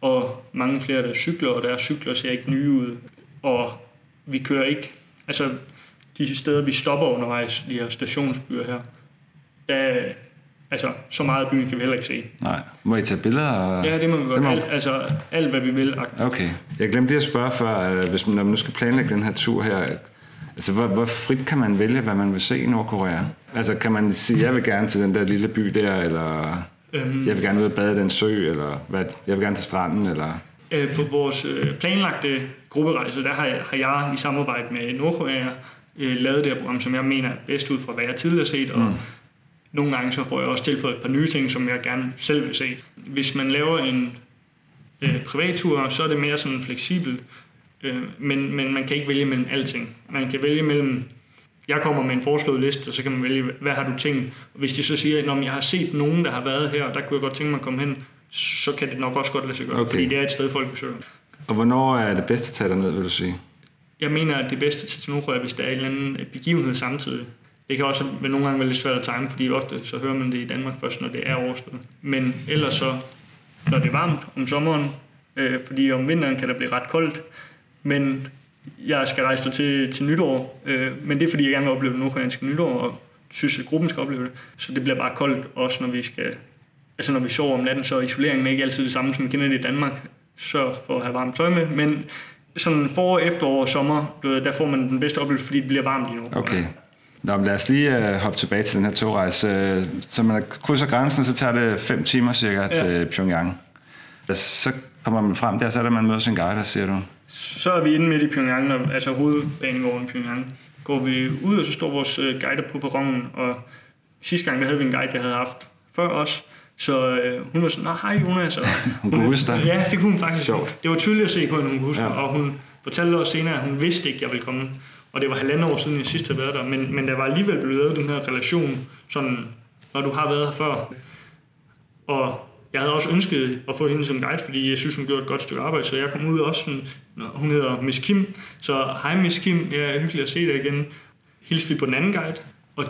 og mange flere der cykler, og deres cykler ser ikke nye ud, og vi kører ikke, altså de steder vi stopper undervejs, de her stationsbyer her, der, altså så meget byen kan vi heller ikke se. Nej, må I tage billeder? Ja, det må vi godt, må... alt, altså alt hvad vi vil. Okay, jeg glemte lige at spørge før, øh, hvis man, når man nu skal planlægge den her tur her, Altså, hvor, hvor frit kan man vælge, hvad man vil se i Nordkorea? Altså, kan man sige, jeg vil gerne til den der lille by der, eller øhm, jeg vil gerne ud og bade den sø, eller hvad, jeg vil gerne til stranden, eller... Øh, på vores øh, planlagte grupperejse, der har jeg, har jeg i samarbejde med Nordkorea øh, lavet det her program, som jeg mener er bedst ud fra, hvad jeg tidligere har set, og mm. Nogle gange så får jeg også tilføjet et par nye ting, som jeg gerne selv vil se. Hvis man laver en øh, privattur, så er det mere sådan fleksibelt, Øh, men, men man kan ikke vælge mellem alting. Man kan vælge mellem, jeg kommer med en foreslået liste, og så kan man vælge, hvad har du tænkt? Og hvis de så siger, at jeg har set nogen, der har været her, og der kunne jeg godt tænke mig at komme hen, så kan det nok også godt lade sig gøre, okay. fordi det er et sted, folk besøger. Og hvornår er det bedste at tage ned, vil du sige? Jeg mener, at det bedste til Nordkorea, hvis der er en eller anden begivenhed samtidig. Det kan også være nogle gange være lidt svært at time, fordi ofte så hører man det i Danmark først, når det er overstået. Men ellers så, når det er varmt om sommeren, øh, fordi om vinteren kan det blive ret koldt, men jeg skal rejse til, til nytår, øh, men det er fordi, jeg gerne vil opleve det nytår, og synes, at gruppen skal opleve det. Så det bliver bare koldt, også når vi skal altså når vi sover om natten, så er isoleringen ikke altid det samme, som vi kender det i Danmark. Så for at have varmt tøj med, men sådan forår, efterår og sommer, der får man den bedste oplevelse, fordi det bliver varmt i Nordkorea. Okay. Nå, men lad os lige uh, hoppe tilbage til den her togrejse. Så man krydser grænsen, så tager det fem timer cirka ja. til Pyongyang. Så kommer man frem der, så er der, man møder sin guide, siger du? Så er vi inde midt i Pyongyang, når, altså hovedbanegården i Pyongyang. Går vi ud, og så står vores øh, guide på perronen, og sidste gang der havde vi en guide, jeg havde haft før os, så øh, hun var sådan, nej, hej Jonas. Og hun kunne huske dig? Ja, det kunne hun faktisk. Sjovt. Det var tydeligt at se på hende, hun kunne huske ja. og hun fortalte os senere, at hun vidste ikke, at jeg ville komme. Og det var halvandet år siden, jeg sidst havde været der, men, men der var alligevel blevet lavet den her relation, sådan, når du har været her før. Og jeg havde også ønsket at få hende som guide, fordi jeg synes, hun gjorde et godt stykke arbejde, så jeg kom ud også sådan, hun hedder Miss Kim, så hej Miss Kim, det er hyggeligt at se dig igen. Hilste vi på den anden guide, og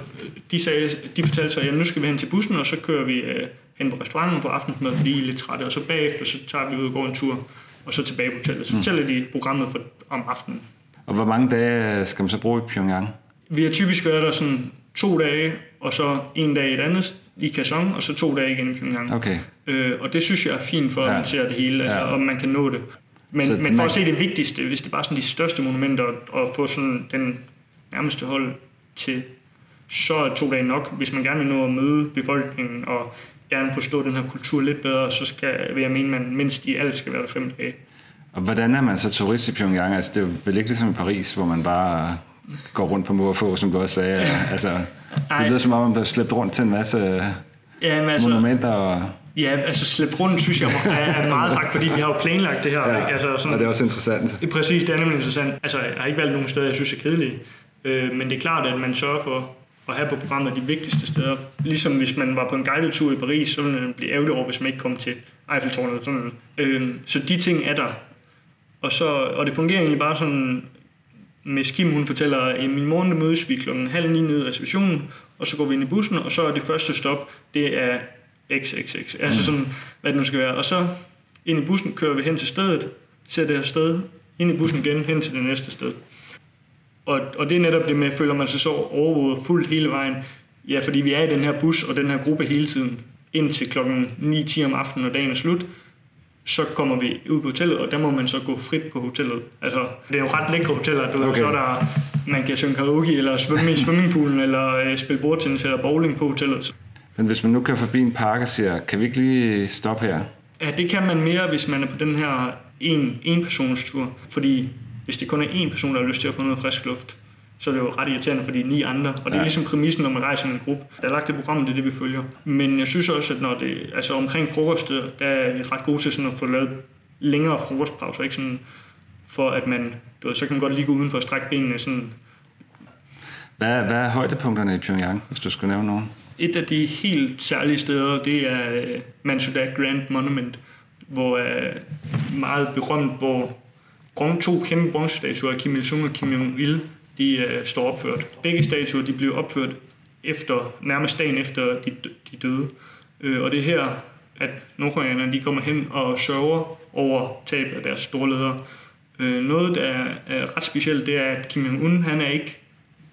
de, sagde, de fortalte sig, at nu skal vi hen til bussen, og så kører vi uh, hen på restauranten for aftensmad, fordi I er lidt trætte, og så bagefter så tager vi ud og går en tur, og så tilbage på hotellet. Så mm. fortæller de programmet for, om aftenen. Og hvor mange dage skal man så bruge i Pyongyang? Vi har typisk været der sådan to dage, og så en dag et andet i Kassong, og så to dage igen i Pyongyang. Okay. Øh, og det synes jeg er fint for, at man ser det hele, altså, ja. og man kan nå det. Men, så men for man... at se det vigtigste, hvis det er bare sådan de største monumenter, og få sådan den nærmeste hold til, så er to dage nok. Hvis man gerne vil nå at møde befolkningen, og gerne forstå den her kultur lidt bedre, så skal, vil jeg mene, at man mindst i alt skal være der fem dage. Og hvordan er man så turist i Pyongyang? Altså, det er vel ikke ligesom i Paris, hvor man bare går rundt på mor få, som du også sagde. altså, det lyder som om, man bliver slæbt rundt til en masse ja, altså, monumenter. Og... Ja, altså slæbt rundt, synes jeg er, meget sagt, fordi vi har jo planlagt det her. Ja, ikke? Altså, sådan, og det er også interessant. Præcis, det er nemlig interessant. Altså, jeg har ikke valgt nogen steder, jeg synes er kedelige. Øh, men det er klart, at man sørger for at have på programmet de vigtigste steder. Ligesom hvis man var på en guided tur i Paris, så ville man blive ærgerlig over, hvis man ikke kom til Eiffeltårnet. Eller sådan noget. Øh, så de ting er der. Og, så, og det fungerer egentlig bare sådan med Skim, hun fortæller, at i min morgen mødes vi klokken halv ni nede i reservationen, og så går vi ind i bussen, og så er det første stop, det er XXX. Altså mm. sådan, hvad det nu skal være. Og så ind i bussen kører vi hen til stedet, ser det her sted, ind i bussen igen, hen til det næste sted. Og, og det er netop det med, føler man sig så overvåget fuldt hele vejen. Ja, fordi vi er i den her bus og den her gruppe hele tiden, indtil klokken 9-10 om aftenen, når dagen er slut så kommer vi ud på hotellet, og der må man så gå frit på hotellet. Altså, det er jo ret lækre hoteller, du okay. så der, man kan synge karaoke, eller svømme i swimmingpoolen, eller øh, spille bordtennis, eller bowling på hotellet. Men hvis man nu kører forbi en park og siger, kan vi ikke lige stoppe her? Ja, det kan man mere, hvis man er på den her en, en personens tur. Fordi hvis det kun er en person, der har lyst til at få noget frisk luft, så er det jo ret irriterende for de ni andre. Og det er ja. ligesom præmissen, når man rejser med en gruppe. Der er lagt det program, det er det, vi følger. Men jeg synes også, at når det, altså omkring frokost, der er vi ret gode til sådan at få lavet længere frokostpauser. Ikke sådan for at man, du ved, så kan man godt lige gå udenfor og strække benene sådan. Hvad, hvad er højdepunkterne i Pyongyang, hvis du skulle nævne nogen? Et af de helt særlige steder, det er øh, Mansudae Grand Monument, hvor er meget berømt, hvor bron- to kæmpe bronzestatuer af Kim Il-sung og Kim Jong-il, de uh, står opført. Begge statuer de blev opført efter, nærmest dagen efter de, de døde. Uh, og det er her, at nordkoreanerne de kommer hen og sørger over tabet af deres store ledere. Uh, noget, der er, er ret specielt, det er, at Kim Jong-un, han er ikke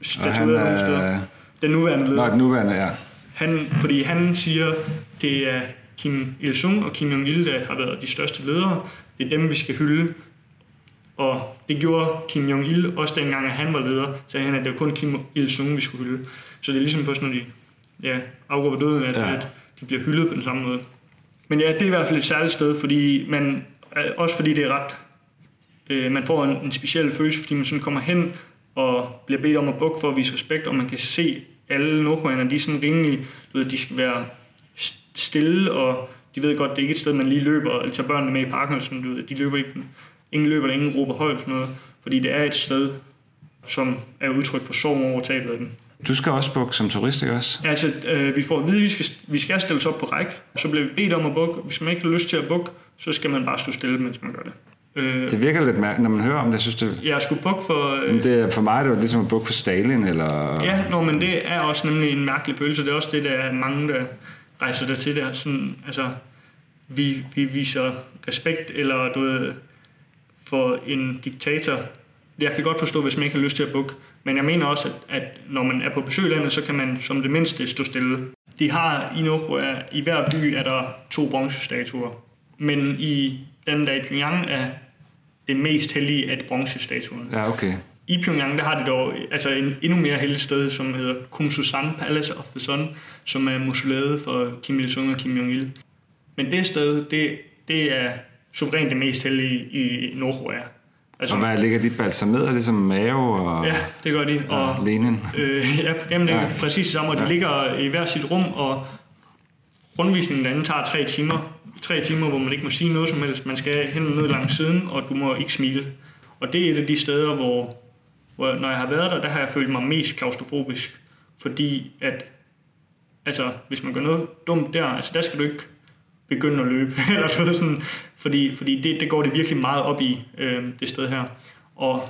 statueret nogen steder. Den nuværende leder. Nå, den nuværende, ja. Han, fordi han siger, det er Kim Il-sung og Kim Jong-il, der har været de største ledere. Det er dem, vi skal hylde. Og det gjorde Kim Jong-il også dengang, at han var leder, sagde han, at det var kun Kim Il-sung, vi skulle hylde. Så det er ligesom først, når de ja, afgår ved døden, at, Ja. at de bliver hyldet på den samme måde. Men ja, det er i hvert fald et særligt sted, fordi man, øh, også fordi det er ret, øh, man får en, en speciel følelse, fordi man sådan kommer hen og bliver bedt om at bukke for at vise respekt, og man kan se alle nordkoreanerne, de er sådan rimelig, du ved, de skal være st- stille, og de ved godt, det er ikke et sted, man lige løber, eller tager børnene med i parken, eller sådan, du ved, de løber ikke, ingen løber ingen råber højt sådan noget, fordi det er et sted, som er udtryk for sorg over tabet af dem. Du skal også bukke som turist, ikke også? Altså, øh, vi får at vide, at vi skal, vi skal stille os op på række, så bliver vi bedt om at bukke. Hvis man ikke har lyst til at bukke, så skal man bare stå stille, mens man gør det. Øh, Det virker lidt mærkeligt, når man hører om det, jeg synes det... jeg skulle bukke for... Øh, Men det er, for mig det var det ligesom at bukke for Stalin, eller... Ja, nå, men det er også nemlig en mærkelig følelse. Det er også det, der er mange, der rejser der til der. Sådan, altså, vi, vi viser respekt, eller du ved, for en diktator. Jeg kan godt forstå, hvis man ikke har lyst til at bukke. Men jeg mener også, at, at når man er på besøg i landet, så kan man som det mindste stå stille. De har i Nordkorea, i hver by er der to bronzestatuer. Men i den der i Pyongyang er det mest hellige af bronzestatuerne. Ja, okay. I Pyongyang, der har de dog altså en endnu mere heldigt sted, som hedder Kumsusan Palace of the Sun, som er mausoleet for Kim Il-sung og Kim Jong-il. Men det sted, det, det er suverænt det mest hellige i Nordkorea. Altså, Og hvad ligger de balsameret, ligesom Mao og, ja, det gør de. Og, og Lenin? øh, ja, jamen, det er Ja. præcis det samme, og de Ja. ligger i hver sit rum, og rundvisningen derinde tager tre timer. Tre timer, hvor man ikke må sige noget som helst. Man skal hen ned langs siden, og du må ikke smile. Og det er et af de steder, hvor, hvor når jeg har været der, der har jeg følt mig mest klaustrofobisk. Fordi at, altså, hvis man gør noget dumt der, altså der skal du ikke begynde at løbe. Eller du ved, sådan, fordi fordi det, det går det virkelig meget op i, øh, det sted her. Og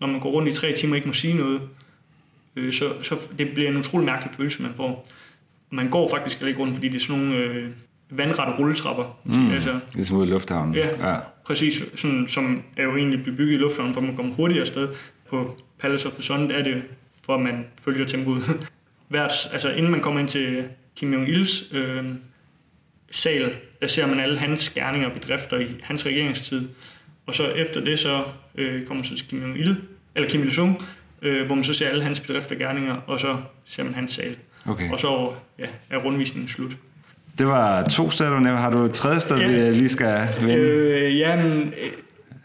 når man går rundt i tre timer og ikke må sige noget, øh, så, så det bliver en utrolig mærkelig følelse, man får. Man går faktisk ikke rundt, fordi det er sådan nogle øh, vandrette rulletrapper. Mm. Altså, Ligesom ude i lufthavnen? Ja. ja. præcis, sådan, som er jo egentlig blevet bygget i lufthavnen, for at man kommer hurtigere afsted. På Palace of the Sun er det, for at man følger tempoet. Hvert, altså inden man kommer ind til Kim Jong-ils øh, sal, der ser man alle hans gerninger og bedrifter i hans regeringstid. Og så efter det, så øh, kommer så Kim Jong-il, eller Kim Il-sung, øh, hvor man så ser alle hans bedrifter og gerninger, og så ser man hans sal. Okay. Og så ja, er rundvisningen slut. Det var to steder, du nævnte. Har du et tredje sted, Ja. vi lige skal vende? Øh, jamen, øh,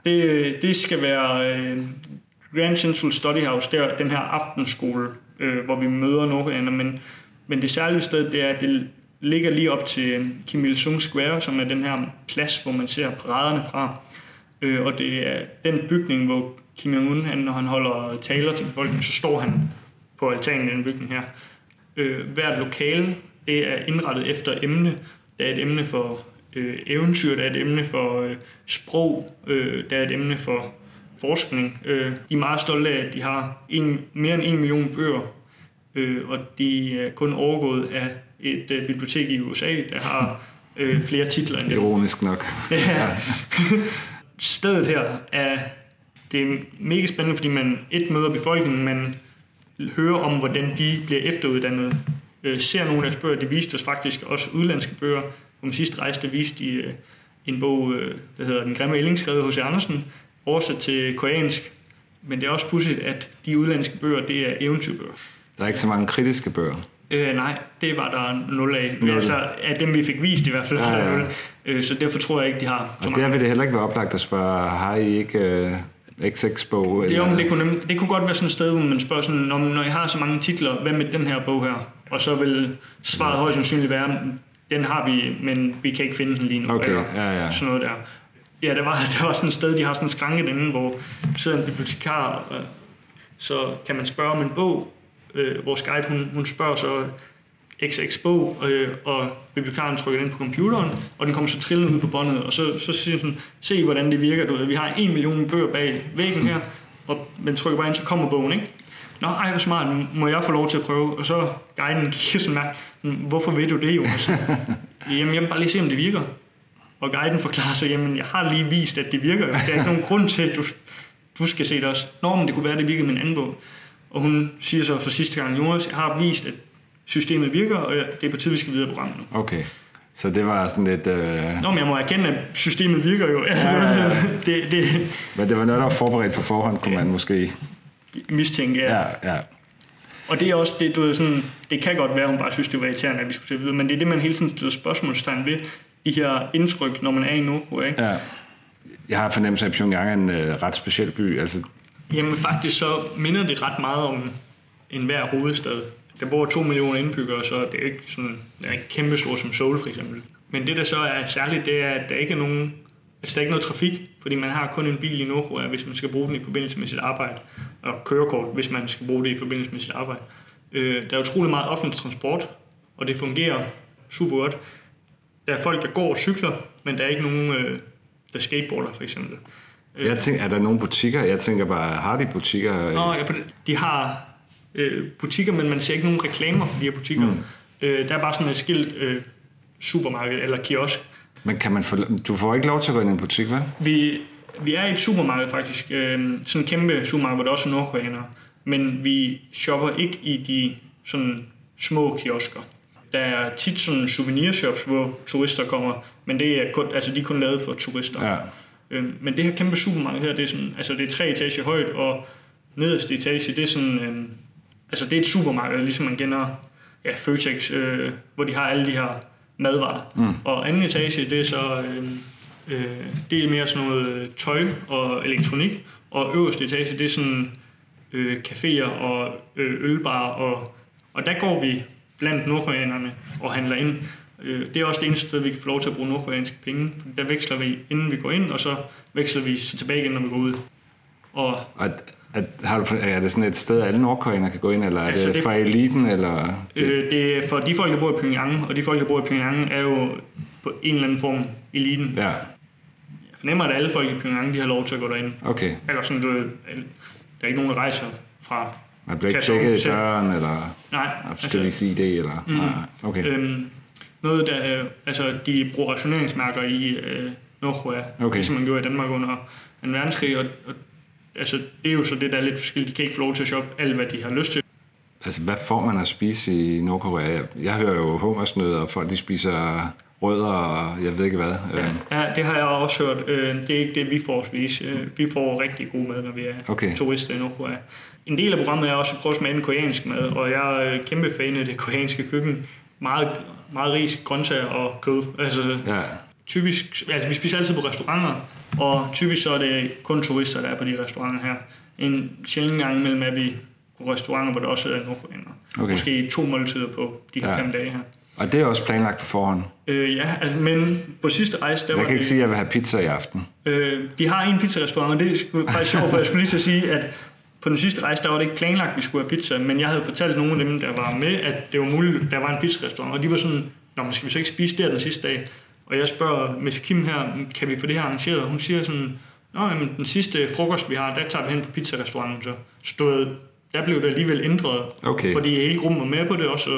det, det skal være øh, Grand Central Study House, der den her aftenskole, øh, hvor vi møder nordkoreanere, men, men det særlige sted, det er, at det ligger lige op til øh, Kim Il-sung Square, som er den her plads, hvor man ser paraderne fra. Øh, og det er den bygning, hvor Kim Jong-un, han, når han holder taler til befolkningen, så står han på altanen i den bygning her. Øh, hvert lokale, det er indrettet efter emne. Der er et emne for øh, eventyr, der er et emne for øh, sprog, øh, der er et emne for forskning. Øh, de er meget stolte af, at de har en, mere end en million bøger, øh, og de er kun overgået af et øh, bibliotek i USA, der har øh, flere titler end dem. Ironisk nok. Ja. Stedet her er det er mega spændende, fordi man et møder befolkningen, man hører om, hvordan de bliver efteruddannet, øh, ser nogle af deres bøger. De viste os faktisk også udlandske bøger. På min sidste rejse, der viste de øh, en bog, øh, der hedder Den grimme ælling, skrevet hos Andersen, oversat til koreansk. Men det er også pudsigt, at de udlandske bøger, det er eventyrbøger. Der er ikke så mange kritiske bøger. Øh, nej, det var der nul af. Nul. altså, af dem vi fik vist i hvert fald, Ja, ja. Øh, så derfor tror jeg ikke, de har så Og der vil det heller ikke være oplagt at spørge, har I ikke øh, XX-bog? Det, jo, det, kunne, nem- det kunne godt være sådan et sted, hvor man spørger sådan, når, når jeg har så mange titler, hvad med den her bog her? Og så vil svaret højst sandsynligt være, den har vi, men vi kan ikke finde den lige nu. Okay, Eller ja, ja. Sådan noget der. Ja, der var, der var sådan et sted, de har sådan en skranke derinde, hvor der sidder en bibliotekar, og så kan man spørge om en bog. Øh, vores guide, hun, hun spørger så XX bog, øh, og bibliotekaren trykker den på computeren, og den kommer så trillende ud på båndet, og så, så siger hun, se hvordan det virker, du ved, vi har en million bøger bag væggen her, og man trykker bare ind, så kommer bogen, ikke? Nå, ej, hvor smart, må jeg få lov til at prøve? Og så guiden kigger sådan mærke, hm, hvorfor ved du det, Jonas? jamen, jeg vil bare lige se, om det virker. Og guiden forklarer sig, jamen, jeg har lige vist, at det virker. Der er ikke nogen grund til, at du, du skal se det også. Nå, men det kunne være, at det virkede med en anden bog. Og hun siger så for sidste gang, Jonas, jeg har vist, at systemet virker, og det er på tide, vi skal videre på programmet nu. Okay. Så det var sådan lidt... Øh... Nå, men jeg må erkende, at systemet virker jo. Ja, ja, ja. det, det... Men det var noget, der var forberedt på forhånd, kunne man måske... Mistænke, ja. Ja, ja. Og det er også det, du ved, sådan, det kan godt være, at hun bare synes, det var irriterende, at vi skulle se videre, men det er det, man hele tiden stiller spørgsmålstegn ved, de her indtryk, når man er i Nordkorea, ikke? ja. Jeg har fornemmelse af, at Pyongyang er en øh, ret speciel by. Altså, Jamen faktisk så minder det ret meget om en hver hovedstad. Der bor 2 millioner indbyggere, så det er ikke sådan, det er ikke kæmpe stor som Seoul for eksempel. Men det der så er særligt, det er, at der ikke er nogen, altså der er ikke noget trafik, fordi man har kun en bil i Nordkorea, hvis man skal bruge den i forbindelse med sit arbejde, og kørekort, hvis man skal bruge det i forbindelse med sit arbejde. Øh, der er utrolig meget offentlig transport, og det fungerer super godt. Der er folk, der går og cykler, men der er ikke nogen, øh, der skateboarder for eksempel jeg tænker, er der nogle butikker? Jeg tænker bare, har de butikker? Nå, ja, de har øh, butikker, men man ser ikke nogen reklamer for de her butikker. Mm. Øh, der er bare sådan et skilt øh, supermarked eller kiosk. Men kan man få, du får ikke lov til at gå ind i en butik, vel? Vi, vi er i et supermarked faktisk, øh, sådan en kæmpe supermarked, hvor der også er nordkoreanere, men vi shopper ikke i de sådan små kiosker. Der er tit sådan souvenirshops, hvor turister kommer, men det er kun, altså de er kun lavet for turister. Ja. Øh, men det her kæmpe supermarked her, det er, sådan, altså det er tre etager højt, og nederste etage, det er sådan, øh, altså det er et supermarked, ligesom man kender ja, Føtex, øh, hvor de har alle de her madvarer. Mm. Og anden etage, det er så, øh, øh, det er mere sådan noget øh, tøj og elektronik, og øverste etage, det er sådan øh, caféer og øh, ølbar, og, og der går vi blandt nordkoreanerne og handler ind. Øh, det er også det eneste sted, vi kan få lov til at bruge nordkoreanske penge. Der veksler vi, inden vi går ind, og så veksler vi så tilbage igen, når vi går ud. Og at, at, har du, er det sådan et sted, alle nordkoreanere kan gå ind, eller er Altså, det, det- for eliten, eller... Det, øh, det er for de folk, der bor i Pyongyang, og de folk, der bor i Pyongyang, er jo på en eller anden form eliten. ja, Jeg fornemmer, at alle folk i Pyongyang, de har lov til at gå derind. okay. Eller sådan, du, der er ikke nogen, der rejser fra... Man bliver ikke tjekket i døren, eller Nej, skal vi sige det, eller... Mm. Okay. Øhm, noget, der, øh, altså, de bruger rationeringsmærker i øh, Nordkorea, Okay. ligesom man gjorde i Danmark under en verdenskrig, og, og altså, det er jo så det, der er lidt forskelligt. De kan ikke få lov til at shoppe alt, hvad de har lyst til. Altså, hvad får man at spise i Nordkorea? Jeg, hører jo hungersnød, og folk de spiser rødder, og jeg ved ikke hvad. Ja. Ja, det har jeg også hørt. Øh, det er ikke det, vi får at spise. Øh, vi får rigtig god mad, når vi er Okay. turister i Nordkorea. En del af programmet er også at prøve at smage den koreanske mad, og jeg er øh, kæmpe fan af det koreanske køkken. Meget, meget ris, grøntsager og kød. Altså, Ja. typisk, altså vi spiser altid på restauranter, og typisk så er det kun turister, der er på de restauranter her. En sjældent gang imellem er vi på restauranter, hvor der også er nordkoreanere. Okay. Måske to måltider på de her Ja. fem dage her. Og det er også planlagt på forhånd. Øh, ja, altså, men på sidste rejse, der Jeg var kan ikke det, sige, at jeg vil have pizza i aften. øh, de har en pizzarestaurant, og det er faktisk sjovt, for jeg skulle lige til at sige, at på den sidste rejse, der var det ikke planlagt, at vi skulle have pizza, men jeg havde fortalt nogle af dem, der var med, at det var muligt, der var en pizzarestaurant, og de var sådan, Nå, men skal vi så ikke spise der den sidste dag? Og jeg spørger Miss Kim her, kan vi få det her arrangeret? Og hun siger sådan, Nå, jamen, den sidste frokost, vi har, der tager vi hen på pizzarestauranten. Så stod, der blev det alligevel ændret, Okay. fordi hele gruppen var med på det også,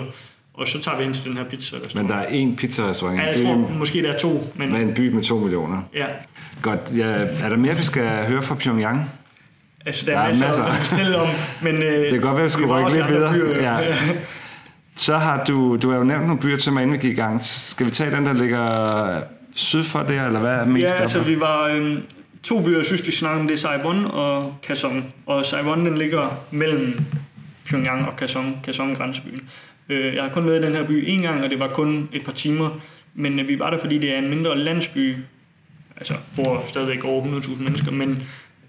og, så tager vi hen til den her pizzarestaurant. Men der er én pizzarestaurant ja, jeg tror måske, der er to, men med en by med to millioner. ja, Godt. Ja, er der mere, vi skal høre fra Pyongyang? Altså, der, Der er er masser, at fortælle om, men... Øh, Det kan godt være, at jeg skulle rykke lidt videre. byer, Ja. Så har du, du har jo nævnt nogle byer til mig, inden vi gik i gang. Skal vi tage den, der ligger syd for det, eller hvad er mest ja, altså, vi var... Øh, to byer, jeg synes, vi snakker om, det er Saigon og Kaesong. Og Saigon, den ligger mellem Pyongyang og Kaesong, Kaesong grænsebyen. Øh, jeg har kun været i den her by en gang, og det var kun et par timer. Men øh, vi var der, fordi det er en mindre landsby. Altså, bor stadigvæk over 100.000 mennesker, men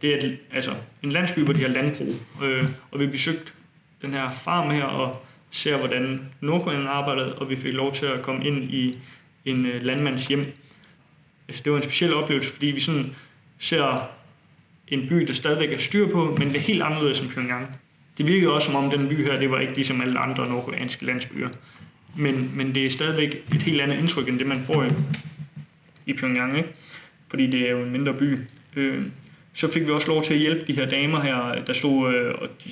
det er et, altså, en landsby, hvor de har landbrug. Øh, og vi besøgte den her farm her og ser, hvordan Nordkoreanerne arbejdede, og vi fik lov til at komme ind i en øh, landmands hjem. altså det var en speciel oplevelse, fordi vi sådan ser en by, der stadigvæk er styr på, men det er helt anderledes end Pyongyang. Det virkede også som om den by her, det var ikke ligesom alle andre nordkoreanske landsbyer. Men, men det er stadigvæk et helt andet indtryk, end det man får i, i Pyongyang, ikke? fordi det er jo en mindre by. Øh, så fik vi også lov til at hjælpe de her damer her, der stod, øh, og de,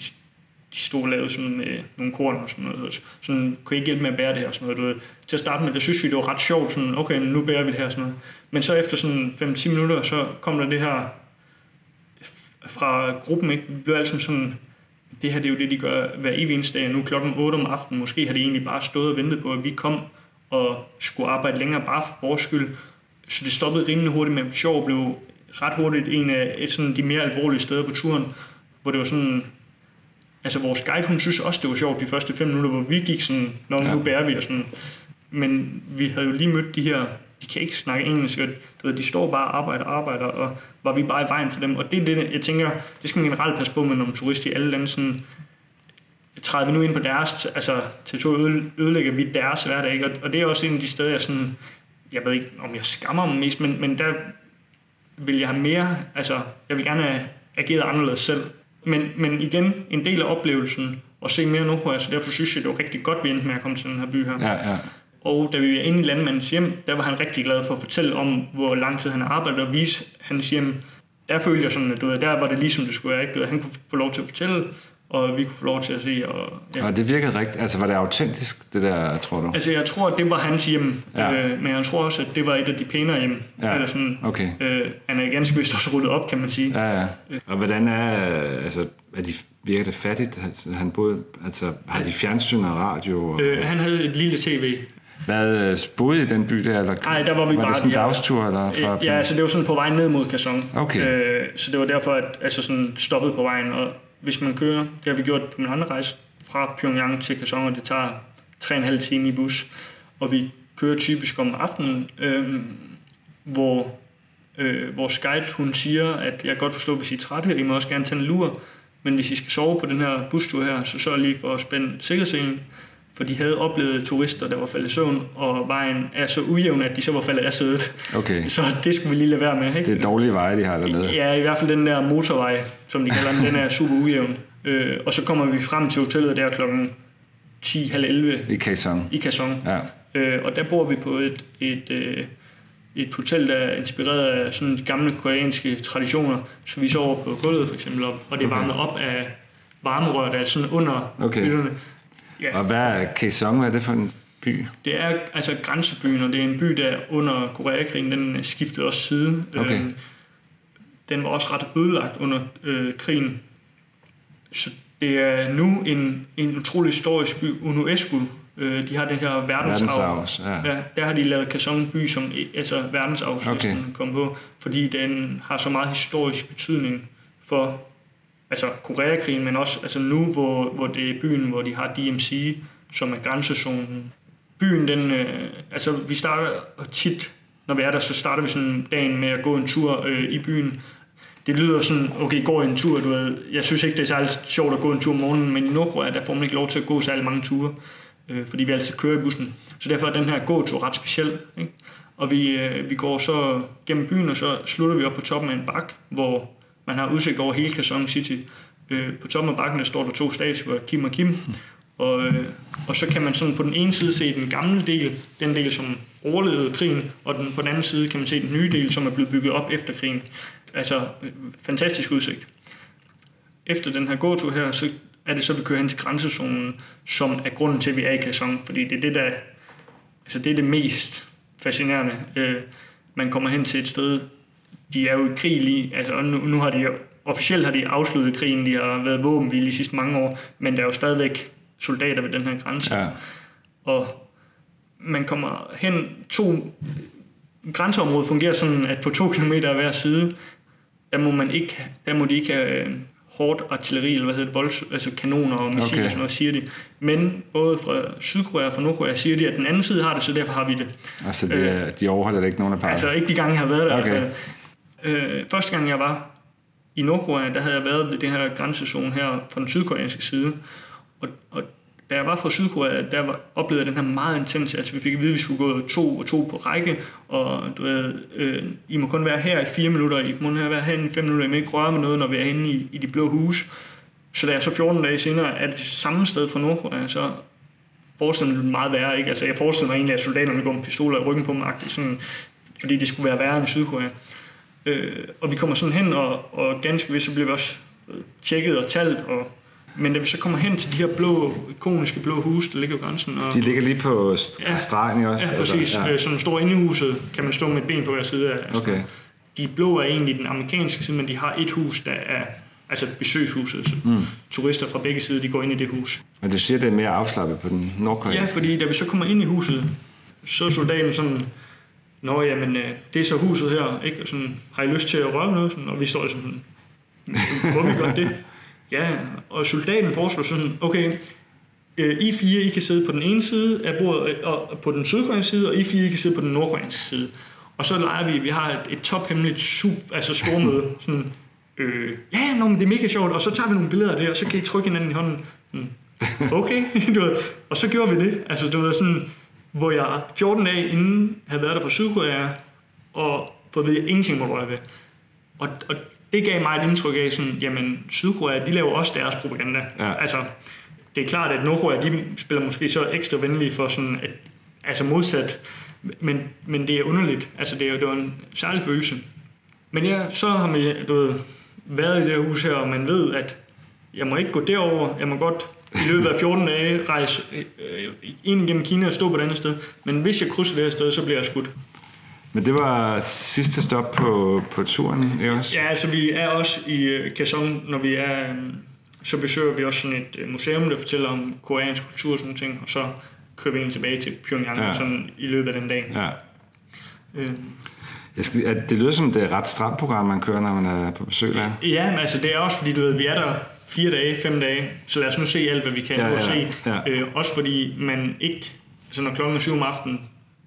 de stod og lavede sådan øh, nogle korn og sådan noget. Sådan, kunne ikke hjælpe med at bære det her og sådan noget. Du ved. Til at starte med, der synes vi, det var ret sjovt. Sådan, okay, nu bærer vi det her og sådan noget. Men så efter sådan 5-10 minutter, så kom der det her fra gruppen, ikke? Vi blev altså sådan, det her det er jo det, de gør hver evig eneste dag. Nu klokken 8 om aftenen, måske har de egentlig bare stået og ventet på, at vi kom og skulle arbejde længere bare for vores skyld. Så det stoppede rimelig hurtigt med sjov blev ret hurtigt en af sådan de mere alvorlige steder på turen, hvor det var sådan, altså vores guide, hun synes også, det var sjovt de første fem minutter, hvor vi gik sådan, når ja. nu bærer vi og sådan. Men vi havde jo lige mødt de her, de kan ikke snakke engelsk, og du ved, de står bare og arbejder og arbejder, og var vi bare i vejen for dem. Og det er det, jeg tænker, det skal man generelt passe på med, når man turister i alle lande sådan, træder vi nu ind på deres, altså til to ødelægger vi deres hverdag, ikke? og det er også en af de steder, jeg sådan, jeg ved ikke, om jeg skammer mig mest, men, men der vil jeg have mere, altså jeg vil gerne have ageret anderledes selv. Men, men igen, en del af oplevelsen at se mere Nordkorea, så derfor synes jeg, det var rigtig godt, vi endte med at komme til den her by her. Ja, ja. Og da vi var inde i landmandens hjem, der var han rigtig glad for at fortælle om, hvor lang tid han har arbejdet og vise hans hjem. Der følte jeg sådan, at du ved, der var det ligesom det skulle være. Ikke? Du ved, han kunne få lov til at fortælle, og vi kunne få lov til at se. Og, ja. og det virkede rigtigt. Altså var det autentisk, det der, tror du? Altså jeg tror, at det var hans hjem. Ja. Øh, men jeg tror også, at det var et af de pænere hjem. Ja. Eller sådan, okay. øh, han er ganske vist også ryddet op, kan man sige. Ja, ja. Og hvordan er, altså, er de, virker det fattigt? Altså, han boede, altså, har de fjernsyn og radio? Og, øh, han havde et lille tv. Hvad øh, boede i den by der? Eller, Nej, der var vi var bare... det sådan en dagstur? Eller fra ja, altså det var sådan på vej ned mod Kasson. Okay. Øh, så det var derfor, at altså sådan stoppede på vejen. Og hvis man kører, det har vi gjort på min andre rejse, fra Pyongyang til Kaesong, og det tager 3,5 timer i bus. Og vi kører typisk om aftenen, øh, hvor øh, vores guide, hun siger, at jeg kan godt forstå, hvis I er trætte, I må også gerne tage en lur, men hvis I skal sove på den her bustur her, så sørg lige for at spænde sikkerhedsselen, for de havde oplevet turister, der var faldet i søvn, og vejen er så ujævn, at de så var faldet af sædet. Okay. Så det skulle vi lige lade være med. Ikke? Det er dårlige veje, de har dernede. Ja, i hvert fald den der motorvej, som de kalder den, den er super ujævn. Øh, og så kommer vi frem til hotellet der klokken 10.30 I Kaesong. i Kaesong. Ja. Øh, og der bor vi på et, et, øh, et hotel, der er inspireret af sådan gamle koreanske traditioner. Så vi sover på gulvet for eksempel, op, og det er Okay. varmet op af varmerør, der er sådan under Okay. hytterne. Ja, Og hvad er Kaesong? Hvad er det for en by? det er altså grænsebyen, og det er en by, der under Koreakrigen, den skiftede også side. Okay. Øhm, den var også ret ødelagt under øh, krigen. Så det er nu en, en utrolig historisk by. UNESCO, øh, de har det her verdensarv. Ja. Ja, der har de lavet Kaesong by som altså verdensarvslisten okay. kom på, fordi den har så meget historisk betydning for altså Koreakrigen, men også altså nu, hvor, hvor det er byen, hvor de har DMC, som er grænsezonen. Byen, den, øh, altså vi starter og tit, når vi er der, så starter vi sådan dagen med at gå en tur øh, i byen. Det lyder sådan, okay, går en tur, du ved. Jeg synes ikke, det er særlig sjovt at gå en tur om morgenen, men i Nordkorea, der får man ikke lov til at gå særlig mange ture, øh, fordi vi altid kører i bussen. Så derfor er den her gåtur ret speciel. Ikke? Og vi, øh, vi går så gennem byen, og så slutter vi op på toppen af en bak, hvor man har udsigt over hele Kaesong City. Øh, på toppen af bakken der står der to statuer, Kim og Kim. Og, øh, og så kan man sådan på den ene side se den gamle del, den del, som overlevede krigen, og den, på den anden side kan man se den nye del, som er blevet bygget op efter krigen. Altså, øh, fantastisk udsigt. Efter den her gåtur her, så er det så, vi kører hen til grænsezonen, som er grunden til, at vi er i Kaesong, fordi det er det, der, altså det er det mest fascinerende. Øh, man kommer hen til et sted, de er jo i krig lige, altså og nu, nu har de jo, officielt har de afsluttet krigen, de har været våbenhvile de sidste mange år, men der er jo stadigvæk soldater ved den her grænse. Ja. Og man kommer hen to... Grænseområdet fungerer sådan, at på to kilometer hver side, der må, man ikke, der må de ikke have øh, hårdt artilleri, eller hvad hedder det, volds, altså kanoner og missiler Okay. og sådan noget, siger de. Men både fra Sydkorea og fra Nordkorea siger de, at den anden side har det, så derfor har vi det. Altså, det, er- de overholder det ikke nogen af parter. Altså ikke de gange, jeg har været der. Okay. Altså, øh, første gang, jeg var i Nordkorea, der havde jeg været ved det her grænsezone her fra den sydkoreanske side. Og, og da jeg var fra Sydkorea, der var, oplevede jeg den her meget intens, altså vi fik at vide, at vi skulle gå to og to på række, og du ved, øh, I må kun være her i fire minutter, I må kun være her i fem minutter, I må ikke røre med noget, når vi er inde i, i de blå hus. Så da jeg så 14 dage senere er det samme sted fra Nordkorea, så forestiller mig meget værre. Ikke? Altså, jeg forestiller mig egentlig, at soldaterne går med pistoler i ryggen på mig, sådan, fordi det skulle være værre end i Sydkorea. Øh, og vi kommer sådan hen, og, og ganske vist så bliver vi også øh, tjekket og talt, og men da vi så kommer hen til de her blå, ikoniske blå huse, der ligger på grænsen. Og, de ligger lige på ja, stregen også? Ja, præcis. Altså, ja. Øh, sådan står inde i huset, kan man stå med et ben på hver side af. Altså, okay. De blå er egentlig den amerikanske side, men de har et hus, der er altså besøgshuset. Så mm. Turister fra begge sider, de går ind i det hus. Men du siger, det er mere afslappet på den nordkoreanske? Ja, fordi da vi så kommer ind i huset, så er soldaten sådan, Nå, jamen, øh, det er så huset her, ikke? Og sådan, har I lyst til at røre noget? Sådan, og vi står sådan, må vi godt det? Ja, og soldaten foreslår sådan, okay, øh, I fire, I kan sidde på den ene side af bordet, øh, og på den sydkoreanske side, og I fire, I kan sidde på den nordkoreanske side. Og så leger vi, vi har et, et tophemmeligt sub, altså stormøde, sådan, øh, ja, nå, men det er mega sjovt, og så tager vi nogle billeder af det, og så kan I trykke hinanden i hånden. Okay, du ved, og så gjorde vi det. Altså, du ved, sådan, hvor jeg 14 dage inden havde været der fra Sydkorea, og fået ved, at ingenting må røre ved. Og, og det gav mig et indtryk af, sådan, jamen Sydkorea, de laver også deres propaganda. Ja. Altså, det er klart, at Nordkorea, de spiller måske så ekstra venlige for sådan, at, altså modsat, men, men det er underligt. Altså, det er jo en særlig følelse. Men ja, så har man du ved, været i det hus her, og man ved, at jeg må ikke gå derover. Jeg må godt i løbet af 14 dage rejse øh, ind igennem Kina og stå på et andet sted. Men hvis jeg krydser det her sted, så bliver jeg skudt. Men det var sidste stop på, på turen, ikke også? Ja, altså vi er også i øh, Kaesong, når vi er, øh, så besøger vi også sådan et øh, museum, der fortæller om koreansk kultur og sådan ting, og så kører vi ind tilbage til Pyongyang ja. sådan i løbet af den dag. Ja. Øhm. Jeg skal, det lyder som, det er et ret stramt program, man kører, når man er på besøg der. Ja, men altså det er også, fordi du ved, vi er der fire dage, fem dage, så lad os nu se alt, hvad vi kan ja, ja, se. Ja. Øh, også fordi man ikke, altså når klokken er syv om aftenen,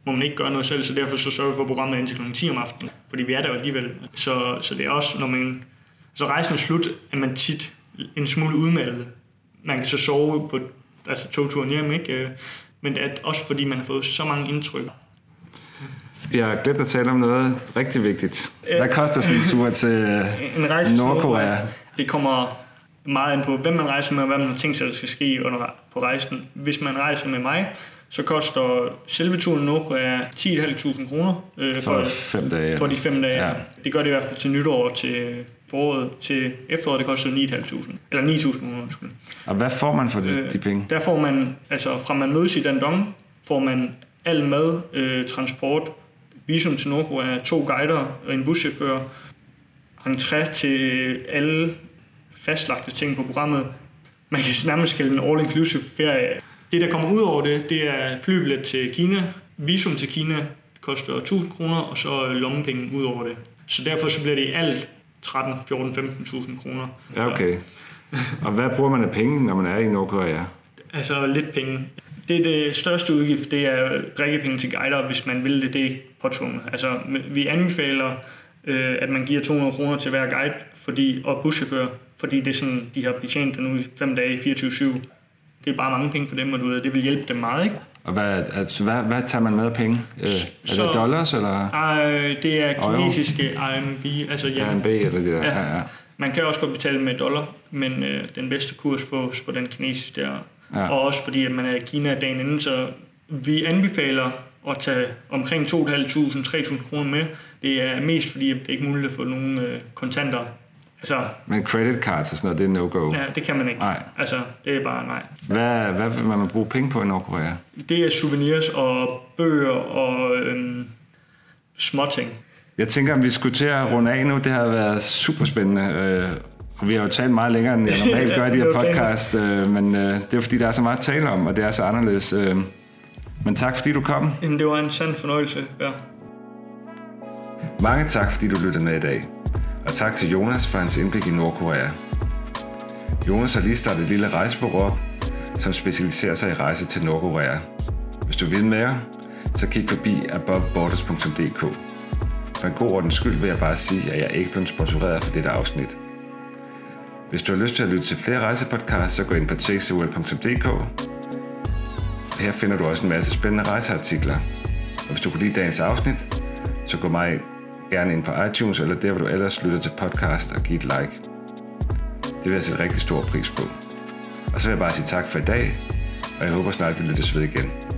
må man ikke gøre noget selv, så derfor så sørger vi for programmet indtil kl. 10 om aftenen, fordi vi er der alligevel. Så, så det er også, når man, så rejsen er slut, er man tit en smule udmattet. Man kan så sove på altså togturen hjem, ikke? Øh, men det er også fordi, man har fået så mange indtryk. Vi har glemt at tale om noget rigtig vigtigt. Hvad koster sådan en tur til en Nordkorea? Det kommer meget ind på, hvem man rejser med, og hvad man har tænkt sig, der skal ske under, på rejsen. Hvis man rejser med mig, så koster selve turen Nordkorea 10.500 kroner. Øh, for, for, fem dage. For de fem dage. Ja. Det gør det i hvert fald til nytår til foråret. Til efteråret, det koster 9.500. Eller 9.000 kroner, undskyld. Og hvad får man for de, øh, de penge? Der får man, altså fra man mødes i Dandong, får man al mad, øh, transport, visum til Nordkorea, to guider og en buschauffør, entré til alle fastlagte ting på programmet. Man kan nærmest kalde en all-inclusive ferie. Det, der kommer ud over det, det er flybillet til Kina. Visum til Kina koster 1000 kroner, og så lommepenge ud over det. Så derfor så bliver det i alt 13, 14, 15.000 kroner. Ja, okay. Og hvad bruger man af penge, når man er i Nordkorea? Altså lidt penge. Det, det største udgift, det er drikkepenge til guider, hvis man vil det, det er påtvunget. Altså, vi anbefaler, øh, at man giver 200 kroner til hver guide fordi, og buschauffør, fordi det er sådan, de har betjent nu i fem dage, 24-7 det er bare mange penge for dem, og du ved, det vil hjælpe dem meget, ikke? Og hvad, altså, hvad, hvad tager man med af penge? Øh, så, er det dollars, eller? Øh, det er kinesiske RMB, altså ja. RMB, eller det der, ja. ja, ja. Man kan også godt betale med dollar, men øh, den bedste kurs fås på den kinesiske der. Ja. Og også fordi, at man er i Kina dagen inden, så vi anbefaler at tage omkring 2.500-3.000 kroner med. Det er mest fordi, at det ikke er muligt at få nogle øh, kontanter Altså, Men credit cards og sådan noget, det er no-go? Ja, det kan man ikke. Nej. Altså, det er bare nej. Hvad, hvad vil man bruge penge på i Nordkorea? Det er souvenirs og bøger og øhm, småting. Jeg tænker, om vi skulle til at runde af nu. Det har været super spændende. Øh, og vi har jo talt meget længere, end jeg normalt gør i de her podcast. Øh, men øh, det er fordi, der er så meget at tale om, og det er så anderledes. Øh. Men tak fordi du kom. Jamen, det var en sand fornøjelse, ja. Mange tak, fordi du lyttede med i dag og tak til Jonas for hans indblik i Nordkorea. Jonas har lige startet et lille rejsebureau, som specialiserer sig i rejse til Nordkorea. Hvis du vil mere, så kig forbi aboveborders.dk. For en god ordens skyld vil jeg bare sige, at jeg ikke blevet sponsoreret for dette afsnit. Hvis du har lyst til at lytte til flere rejsepodcasts, så gå ind på tasteworld.dk her finder du også en masse spændende rejseartikler. Og hvis du kunne lide dagens afsnit, så gå mig gerne ind på iTunes eller der, hvor du ellers lytter til podcast og give et like. Det vil jeg sætte rigtig stor pris på. Og så vil jeg bare sige tak for i dag, og jeg håber snart, vi lyttes ved igen.